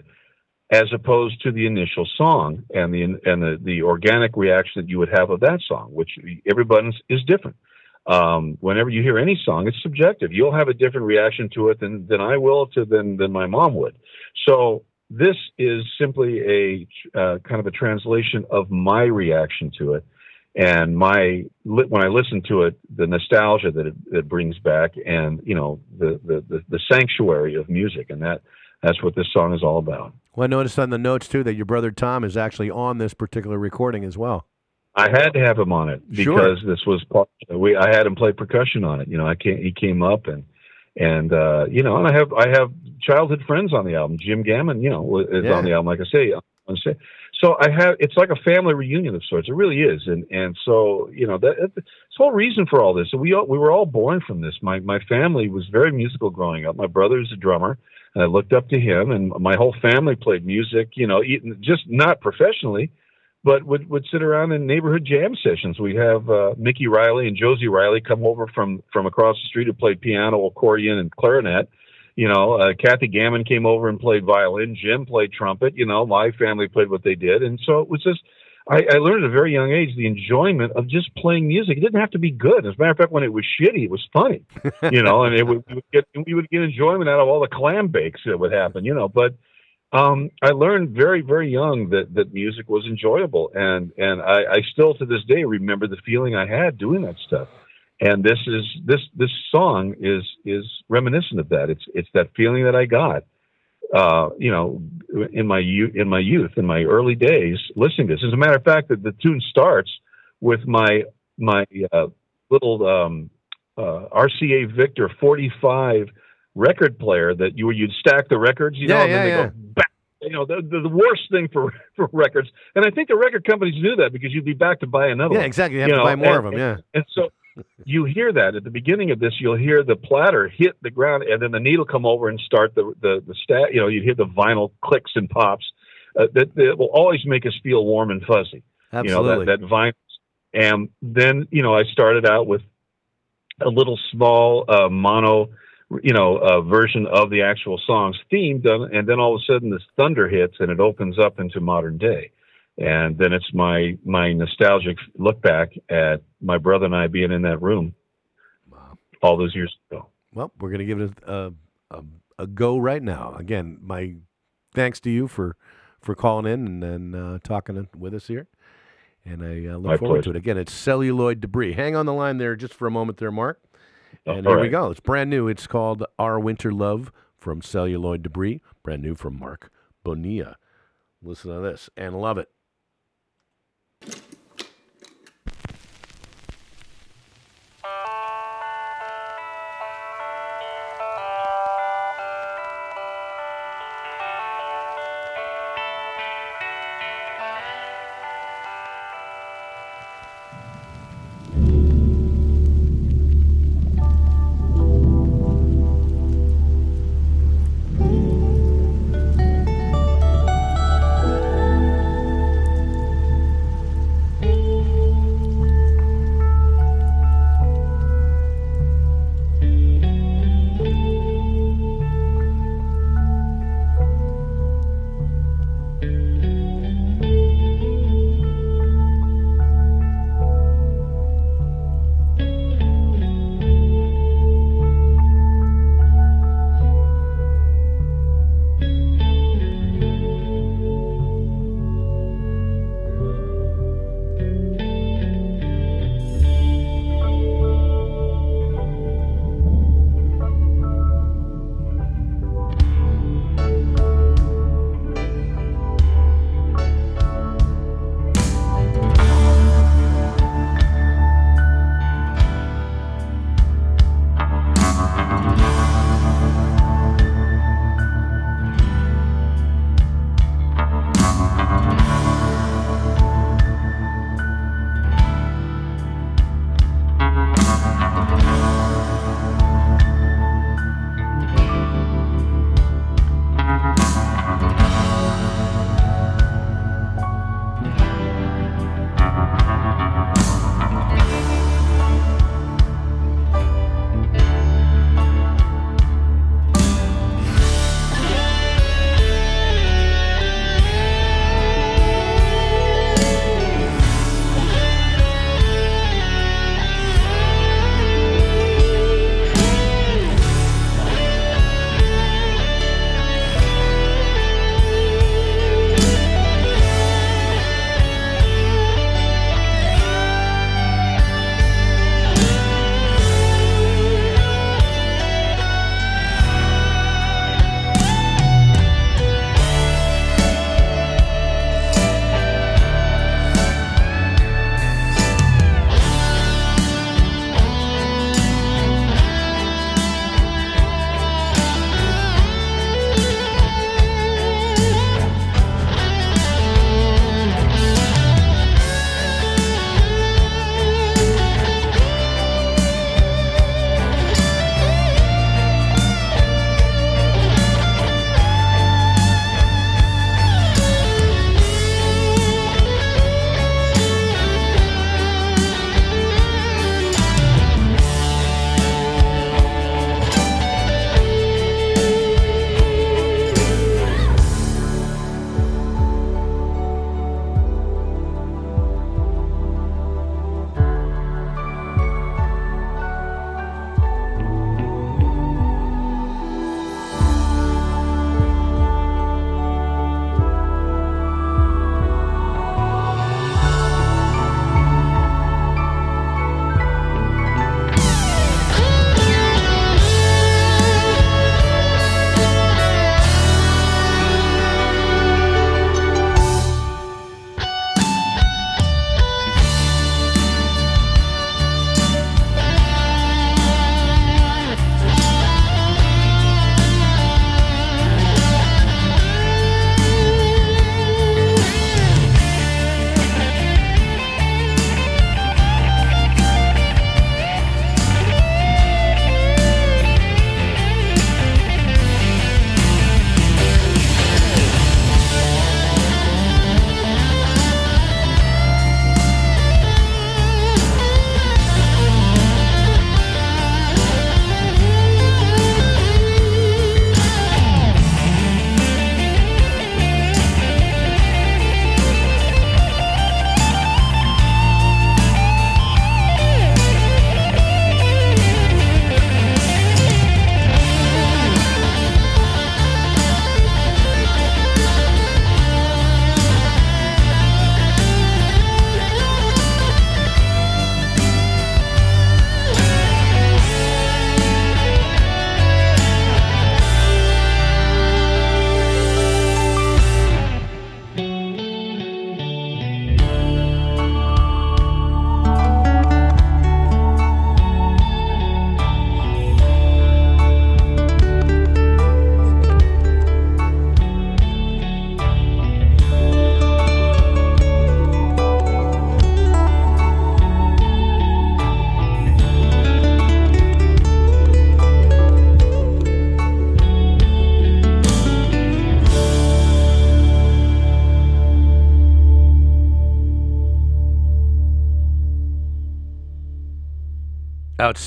as opposed to the initial song and the and the, the organic reaction that you would have of that song, which everybody's is different. Um, whenever you hear any song, it's subjective. You'll have a different reaction to it than than I will to than than my mom would. So this is simply a uh, kind of a translation of my reaction to it and my when I listen to it, the nostalgia that it, that brings back, and you know the, the the sanctuary of music, and that that's what this song is all about. Well, I noticed on the notes too that your brother Tom is actually on this particular recording as well. I had to have him on it Sure. because this was part. We I had him play percussion on it. You know, I came, he came up and and uh, you know, and I have I have childhood friends on the album. Jim Gammon, you know, is Yeah. on the album. Like I say. So I have it's like a family reunion of sorts. It really is, and and so you know that the whole reason for all this. So We all, we were all born from this. My my family was very musical growing up. My brother is a drummer, and I looked up to him, and my whole family played music. You know, just not professionally, but would would sit around in neighborhood jam sessions. We'd have uh, Mickey Riley and Josie Riley come over from from across the street who played piano, accordion, and clarinet. You know, uh, Kathy Gammon came over and played violin. Jim played trumpet. You know, my family played what they did, and so it was just. I, I learned at a very young age the enjoyment of just playing music. It didn't have to be good. As a matter of fact, when it was shitty, it was funny. You know, and it would, we would get we would get enjoyment out of all the clam bakes that would happen. You know, but um, I learned very, very young that, that music was enjoyable, and and I, I still to this day remember the feeling I had doing that stuff. And this is this this song is is reminiscent of that. It's it's that feeling that I got, uh, you know, in my youth, in my youth, in my early days, listening to this. As a matter of fact, that the tune starts with my my uh, little um, uh, RCA Victor 45 record player that you you'd stack the records, you know, Yeah, and then yeah, they yeah. go back. You know, the, the the worst thing for for records, and I think the record companies knew that because you'd be back to buy another. Yeah, one, exactly. You have to know, buy more of them. Yeah. and so you hear that at the beginning of this, you'll hear the platter hit the ground, and then the needle come over and start the the the stat. You know, you hear the vinyl clicks and pops. Uh, that, that will always make us feel warm and fuzzy. Absolutely. You know that that vinyl. And then you know, I started out with a little small uh, mono, you know, uh, version of the actual song's theme done, and then all of a sudden this thunder hits and it opens up into modern day, and then it's my my nostalgic look back at my brother and I being in that room all those years ago. Well, we're going to give it a, a, a, go right now. Again, my thanks to you for for calling in and then uh, talking with us here. And I uh, look My forward to it. Again, it's celluloid debris. Hang on the line there just for a moment there, Marc. And All here we go. It's brand new. It's called Our Winter Love from Celluloid Debris. Brand new from Marc Bonilla. Listen to this and love it.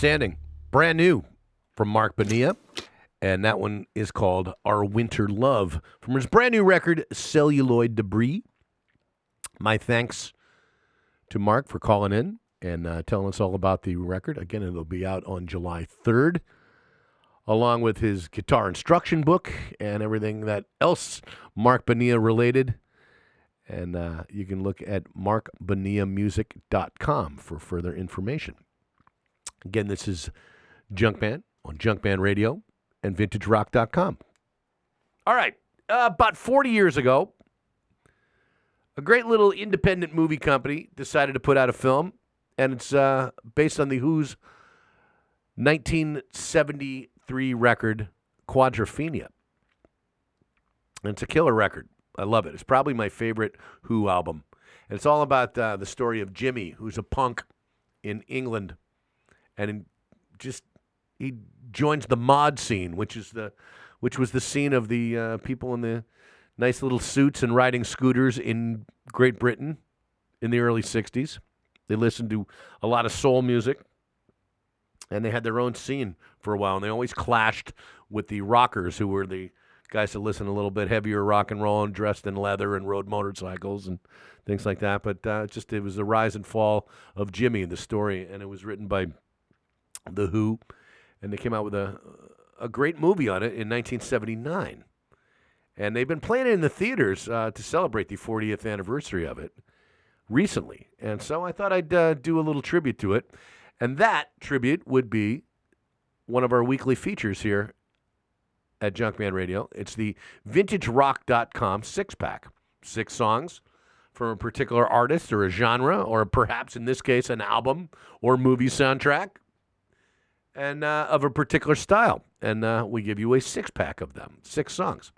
Outstanding. Brand new from Marc Bonilla. And that one is called Our Winter Love from his brand new record, Celluloid Debris. My thanks to Marc for calling in and uh, telling us all about the record. Again, it'll be out on July 3rd, along with his guitar instruction book and everything that else Marc Bonilla related. And uh, you can look at marcbonillamusic.com for further information. Again, this is Junkman on Junkman Radio and VintageRock.com. All right, uh, about 40 years ago, a great little independent movie company decided to put out a film, and it's uh, based on the Who's 1973 record, Quadrophenia. And it's a killer record. I love it. It's probably my favorite Who album. And it's all about uh, the story of Jimmy, who's a punk in England, and just he joins the mod scene, which is the which was the scene of the uh, people in the nice little suits and riding scooters in Great Britain in the early '60s. They listened to a lot of soul music, and they had their own scene for a while. And they always clashed with the rockers, who were the guys that listened a little bit heavier rock and roll and dressed in leather and rode motorcycles and things like that. But uh, just it was the rise and fall of Jimmy, the story, and it was written by the Who, and they came out with a a great movie on it in 1979. And they've been playing it in the theaters uh, to celebrate the 40th anniversary of it recently. And so I thought I'd uh, do a little tribute to it. And that tribute would be one of our weekly features here at Junkman Radio. It's the vintagerock.com six pack. Six songs from a particular artist or a genre, or perhaps in this case, an album or movie soundtrack, and uh, of a particular style. And uh, we give you a six pack of them, six songs.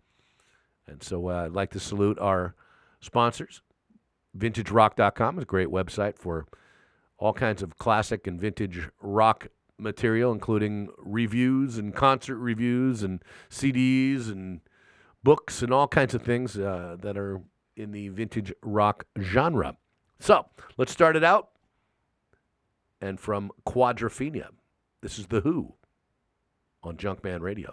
And so uh, I'd like to salute our sponsors. VintageRock.com is a great website for all kinds of classic and vintage rock material, including reviews and concert reviews and CDs and books and all kinds of things uh, that are in the vintage rock genre. So let's start it out. And from Quadrophenia, this is The Who on Junkman Radio.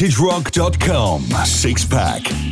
VintageRock.com. Six pack.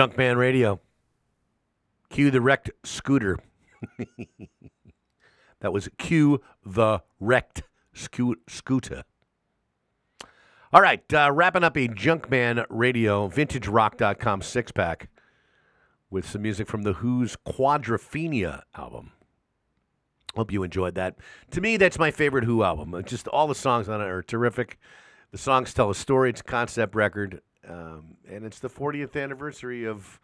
Junkman Radio. Cue the wrecked scooter. that was cue the wrecked sco- scooter. All right, uh, wrapping up a Junkman Radio, vintagerock.com six pack with some music from The Who's Quadrophenia album. Hope you enjoyed that. To me, that's my favorite Who album. Just all the songs on it are terrific. The songs tell a story. It's a concept record, um, and it's the 40th anniversary of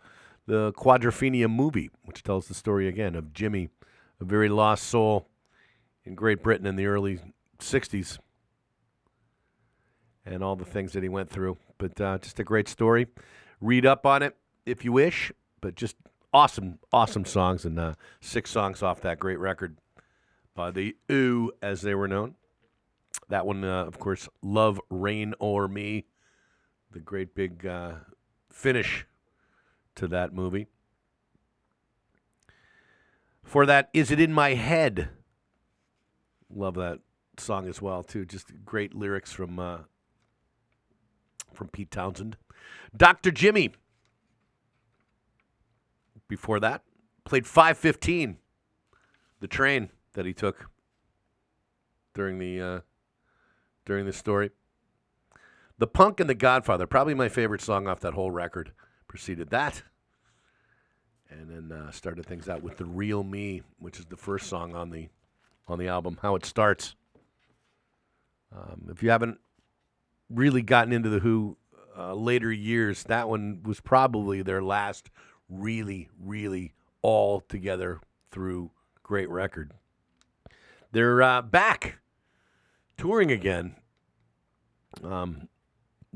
the Quadrophenia movie, which tells the story again of Jimmy, a very lost soul in Great Britain in the early 60s, and all the things that he went through. But uh, just a great story. Read up on it if you wish, but just awesome, awesome songs, and uh, six songs off that great record by the Ooh, as they were known. That one, uh, of course, Love, Reign, O'er Me, the great big uh, finish to that movie. For that, Is It In My Head? Love that song as well, too. Just great lyrics from, uh, from Pete Townshend. Dr. Jimmy. Before that, played 515, the train that he took during the uh, during the story. The Punk and the Godfather, probably my favorite song off that whole record, preceded that. And then uh, started things out with The Real Me, which is the first song on the on the album, How It Starts. Um, if you haven't really gotten into the Who uh, later years, that one was probably their last really, really all together through great record. They're uh, back touring again um,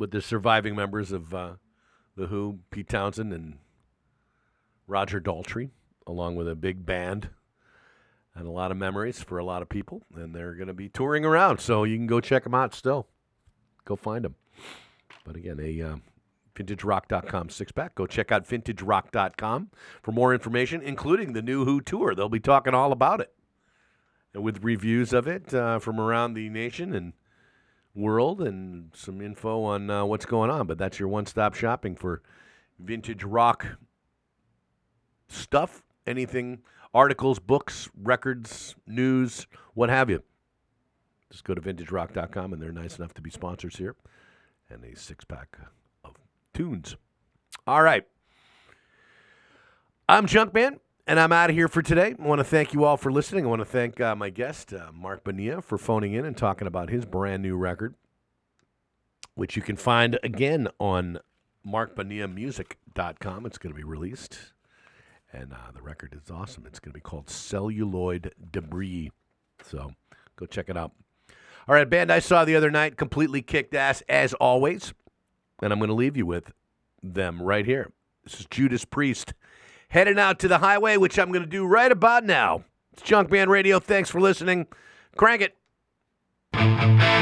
with the surviving members of uh, The Who, Pete Townshend and Roger Daltrey, along with a big band and a lot of memories for a lot of people. And they're going to be touring around, so you can go check them out still. Go find them. But again, a uh, vintagerock.com six pack. Go check out vintagerock.com for more information, including the new Who tour. They'll be talking all about it with reviews of it uh, from around the nation and world and some info on uh, what's going on. But that's your one stop shopping for vintage rock stuff, anything, articles, books, records, news, what have you. Just go to vintagerock.com and they're nice enough to be sponsors here. And a six pack of tunes. All right. I'm Junkman, and I'm out of here for today. I want to thank you all for listening. I want to thank uh, my guest, uh, Marc Bonilla, for phoning in and talking about his brand new record, which you can find again on marcbonillamusic.com. It's going to be released, and uh, the record is awesome. It's going to be called Celluloid Debris. So go check it out. All right, band I saw the other night completely kicked ass as always, and I'm going to leave you with them right here. This is Judas Priest heading out to the highway, which I'm going to do right about now. It's Junkman Radio. Thanks for listening. Crank it.